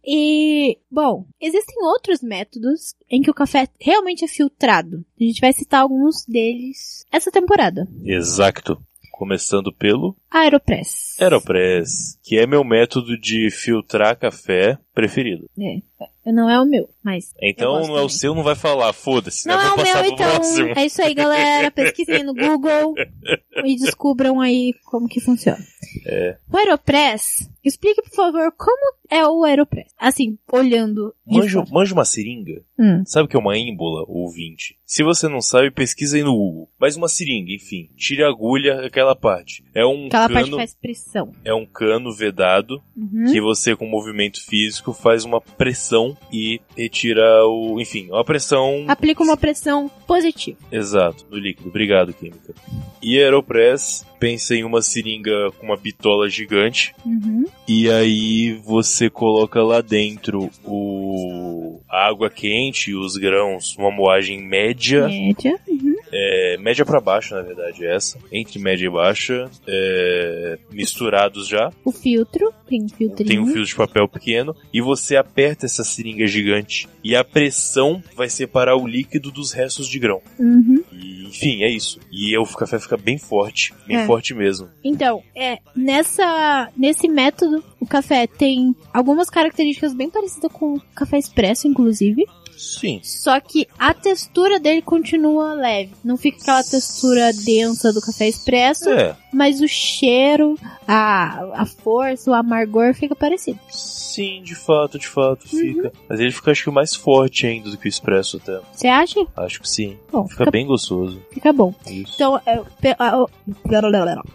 E, bom, existem outros métodos em que o café realmente é filtrado. A gente vai citar alguns deles essa temporada. Exato. Começando pelo Aeropress. Aeropress, que é meu método de filtrar café preferido. É, não é o meu, mas. Então não é o seu, não vai falar, foda-se, né? Não é Vou o meu, então. próximo. É isso aí, galera. Pesquisem no Google e descubram aí como que funciona. É. O Aeropress, explique, por favor, como é o Aeropress. Assim, olhando. fora. manja uma seringa? Hum. Sabe o que é uma ímbola, ouvinte? Se você não sabe, pesquisa aí no Google. Mas uma seringa, enfim. Tire a agulha, aquela parte. É um Aquela parte que cano, faz pressão. é um cano vedado Uhum. que você, com movimento físico, faz uma pressão e retira o. Enfim, uma pressão. Aplica uma pressão positiva. Exato, do líquido. Obrigado, Química. E Aeropress, pensa em uma seringa com uma bitola gigante. Uhum. E aí você coloca lá dentro o a água quente e os grãos, uma moagem média. Média. Uhum. É, média pra baixo, na verdade, é essa. Entre média e baixa. é, misturados já. O filtro, tem um filtrinho. Tem um fio de papel pequeno. E você aperta essa seringa gigante. E a pressão vai separar o líquido dos restos de grão. Uhum. E, enfim, é isso. E o café fica bem forte. Bem É. forte mesmo. Então, é, nessa, nesse método, o café tem algumas características bem parecidas com o café expresso, inclusive. Sim. Só que a textura dele continua leve. Não fica aquela textura densa do café expresso, É. mas o cheiro, a, a força, o amargor fica parecido. Sim, de fato, de fato, Uhum. fica. Mas ele fica, acho que, mais forte ainda do que o expresso até. Você acha? Acho que sim. Bom, Fica fica, bem gostoso. fica bom. Isso. Então, pe- a- o-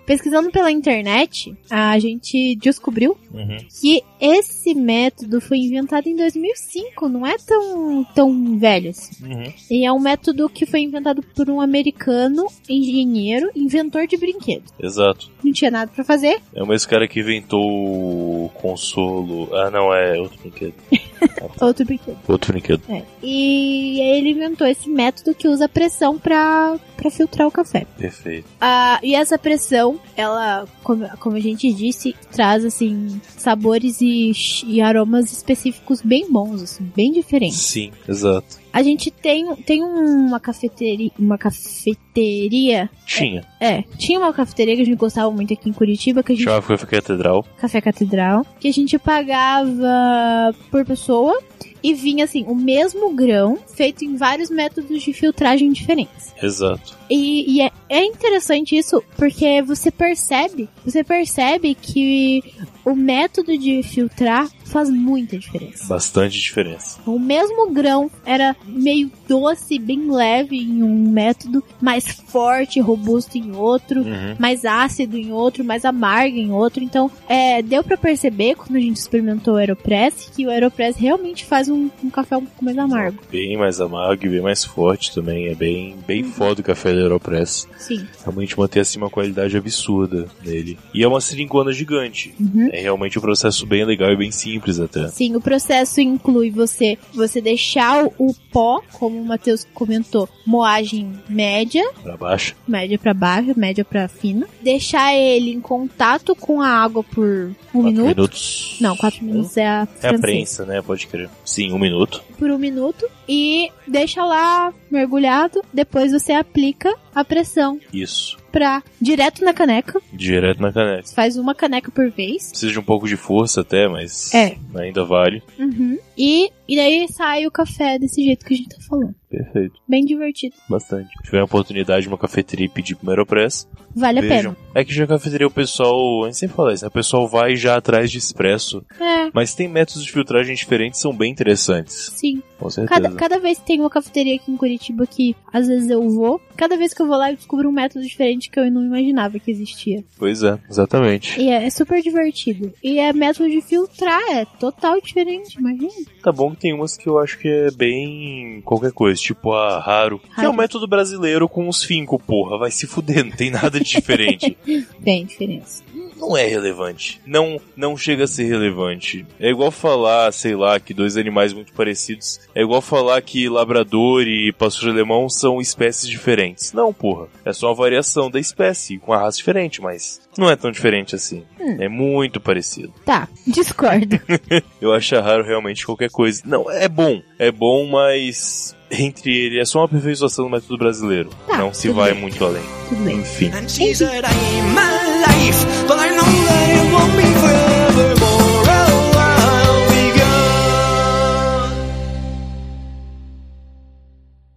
pesquisando pela internet, a gente descobriu Uhum. que esse método foi inventado em 2005, não é tão, tão velho assim. Uhum. E é um método que foi inventado por um americano, engenheiro, inventor de brinquedos. Exato. Não tinha nada pra fazer, É o mesmo cara que inventou o consolo. Ah, não, é outro brinquedo. outro brinquedo. Outro brinquedo. É. E ele inventou esse método que usa pressão pra, pra filtrar o café. Perfeito. Ah, e essa pressão, ela, como, como a gente disse, traz assim sabores e, e aromas específicos bem bons, assim, bem diferentes. Sim, exato. A gente tem, tem uma cafeteria. Uma cafeteria. Tinha. É, tinha uma cafeteria que a gente gostava muito aqui em Curitiba, que a gente. Chamava Café Catedral. Café Catedral, que a gente pagava por pessoa e vinha assim, o mesmo grão feito em vários métodos de filtragem diferentes. Exato. E, e é, é interessante isso porque você percebe, você percebe que o método de filtrar faz muita diferença. Bastante diferença. O mesmo grão era meio doce, bem leve em um método, mais forte, robusto em outro, Uhum. mais ácido em outro, mais amargo em outro. Então, é, deu pra perceber quando a gente experimentou o Aeropress que o Aeropress realmente faz um, um café um pouco mais amargo. Bem mais amargo e bem mais forte também. É bem, bem foda o café da Aeropress. Sim. Realmente mantém assim uma qualidade absurda nele. E é uma seringuana gigante. Uhum. É realmente um processo bem legal e bem simples até. Sim, o processo inclui você você deixar o, pó, como o Matheus comentou, moagem média, Pra baixo. média pra baixo, média pra fina, deixar ele em contato com a água por um Quatro minuto. minutos. Não, quatro minutos é a É a prensa, né? Pode crer. Sim, um minuto. Por um minuto e deixa lá mergulhado. Depois você aplica a pressão Isso. Pra direto na caneca. Direto na caneca. Você faz uma caneca por vez. Precisa de um pouco de força até, mas É. ainda vale. Uhum. E, e daí sai o café desse jeito que a gente tá falando. Perfeito. Bem divertido. Bastante. Se tiver a oportunidade de uma cafeteria e pedir pro Aeropress, Vale a vejam. pena. É que já a cafeteria o pessoal, a gente sempre fala isso, né? o pessoal vai já atrás de expresso. É. Mas tem métodos de filtragem diferentes, são bem interessantes. Sim. Com certeza. Cada, cada vez que tem uma cafeteria aqui em Curitiba que às vezes eu vou, cada vez que eu vou lá eu descubro um método diferente que eu não imaginava que existia. Pois é, exatamente. E é, é super divertido. E é método de filtrar, é total diferente, imagina. Tá bom que tem umas que eu acho que é bem qualquer coisa, tipo a Raro, que é o método brasileiro com os finco, porra, vai se fuder, não tem nada de diferente. Tem diferença. não é relevante. Não, não chega a ser relevante. É igual falar, sei lá, que dois animais muito parecidos. É igual falar que labrador e pastor alemão são espécies diferentes. Não, porra. É só uma variação da espécie com a raça diferente, mas não é tão diferente assim. Hum. É muito parecido. Tá, discordo. Eu acho raro realmente qualquer coisa. Não, é bom. É bom, mas entre ele é só uma aperfeiçoação do método brasileiro. Tá, não se vai bem. muito além. Tudo bem. Enfim.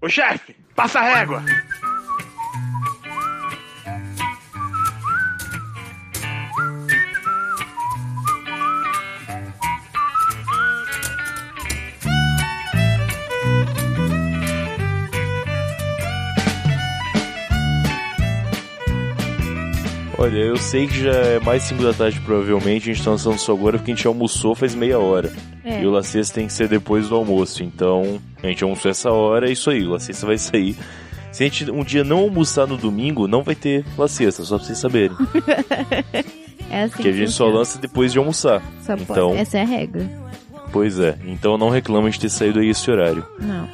Ô chefe, passa a régua. Olha, eu sei que já é mais 5 da tarde, provavelmente. A gente tá lançando isso agora porque a gente almoçou faz meia hora. É. E o La Siesta tem que ser depois do almoço. Então, a gente almoçou essa hora, é isso aí. O La Siesta vai sair. Se a gente um dia não almoçar no domingo, não vai ter La Siesta, só pra vocês saberem. É assim Porque a gente só lança depois de almoçar. Só pode. Então, Essa é a regra. pois é. Então não reclama de ter saído aí esse horário. Não.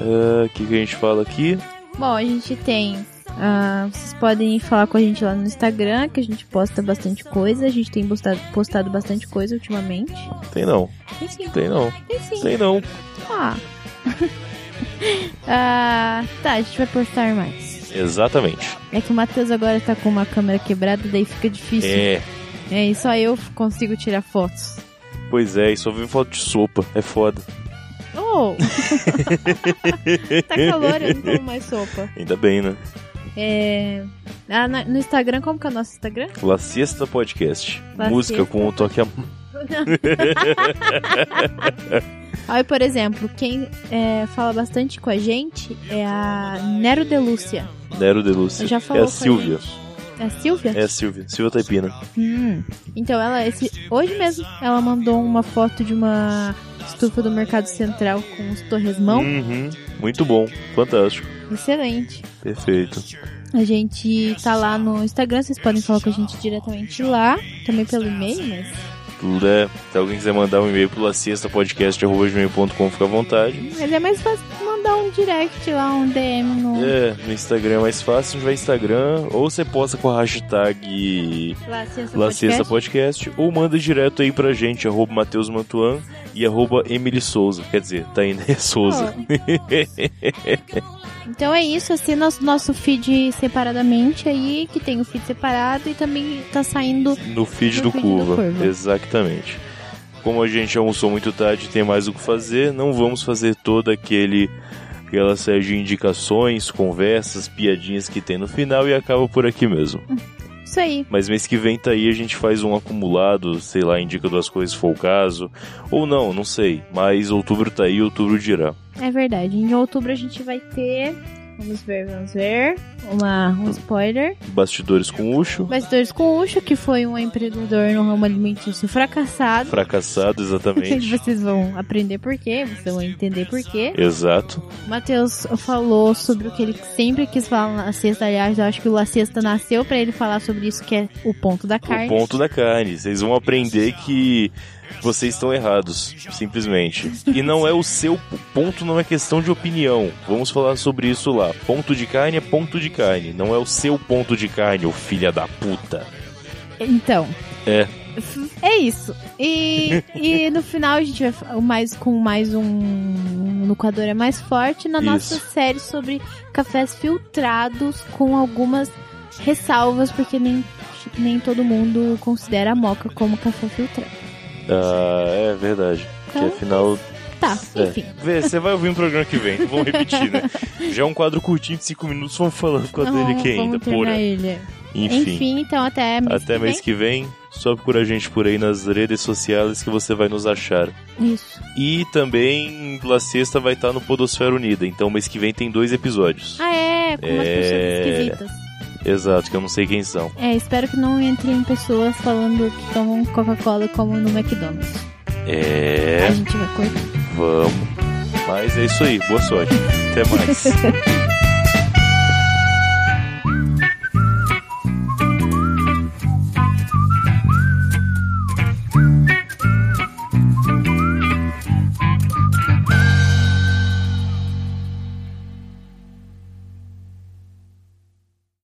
Ah, O que, que a gente fala aqui? Bom, a gente tem. Ah, vocês podem falar com a gente lá no Instagram, que a gente posta bastante coisa. A gente tem postado, postado bastante coisa ultimamente. Tem não. Tem sim. Tem não. Tem sim. Tem não. Ah. Ah, tá, a gente vai postar mais. Exatamente. É que o Matheus agora tá com uma câmera quebrada, daí fica difícil. É. É, e só eu consigo tirar fotos. Pois é, e só vi foto de sopa. É foda. Oh! tá calor, eu não tomo mais sopa. Ainda bem, né? É. Ah, no Instagram, como que é o nosso Instagram? La Siesta Podcast. La Música Siesta. com o toque a... Aí, por exemplo, quem é, fala bastante com a gente é a Nero Delúcia. Nero de Lúcia. Já É falou a com a Silvia. É a Silvia? É a Silvia. Silvia Taipina. Hum. Então ela, esse, hoje mesmo, ela mandou uma foto de uma estufa do Mercado Central com os torresmão. Uhum. Muito bom. Fantástico. Excelente. Perfeito. A gente tá lá no Instagram, vocês podem falar com a gente diretamente lá, também pelo e-mail, mas. Tudo é. Se alguém quiser mandar um e-mail pro laciestapodcast.com, fica à vontade. Mas é mais fácil mandar um direct lá, um DM no. É, no Instagram é mais fácil, a gente vai Instagram, ou você posta com a hashtag Lá, Ciência La Siesta Podcast. Podcast, ou manda direto aí pra gente, arroba Matheus Mantuan, e arroba Emily Souza. Quer dizer, Tainé Souza. Então é isso, assina nosso, nosso feed separadamente aí, que tem o feed separado e também tá saindo no feed do feed Curva. Curva. Exatamente. Como a gente almoçou muito tarde e tem mais o que fazer, não vamos fazer todo aquele aquela série de indicações, conversas, piadinhas que tem no final e acaba por aqui mesmo. Isso aí. Mas mês que vem tá aí, a gente faz um acumulado, sei lá, indica duas coisas se for o caso. Ou não, não sei. Mas outubro tá aí, outubro dirá. É verdade. Em outubro a gente vai ter. Vamos ver, vamos ver. Uma, um spoiler. Bastidores com Ucho. Bastidores com Ucho, que foi um empreendedor no ramo alimentício fracassado. Fracassado, exatamente. Vocês vão aprender por quê, vocês vão entender por quê. Exato. Matheus falou sobre o que ele sempre quis falar na sexta. Aliás, eu acho que o La Sexta nasceu pra ele falar sobre isso, que é o ponto da carne. O ponto da carne. Vocês vão aprender que vocês estão errados, simplesmente. E não é o seu ponto, não é questão de opinião. Vamos falar sobre isso lá. Ponto de carne é ponto de carne, não é o seu ponto de carne, ô filha da puta. Então, É. é isso. E, e no final a gente vai mais com mais um no Equador é mais forte na nossa Isso. série sobre cafés filtrados com algumas ressalvas porque nem nem todo mundo considera a moca como café filtrado. Ah, é verdade. Então, que afinal. Tá, É. enfim. Vê, você vai ouvir um programa que vem, vamos repetir, né? Já é um quadro curtinho de 5 minutos, vamos falando por causa Não, dele aqui ainda, vamos terminar porra. ele. Enfim. Enfim, então até mês Até que mês vem. que vem, só procura a gente por aí nas redes sociais que você vai nos achar. Isso. E também La Sexta vai estar no Podosfera Unida, então mês que vem tem dois episódios. Ah, é, com umas É. pessoas esquisitas. Exato, que eu não sei quem são. É, espero que não entrem pessoas falando que tomam Coca-Cola como no McDonald's. É. A gente vai cortar. Vamos. Mas é isso aí, boa sorte. Até mais.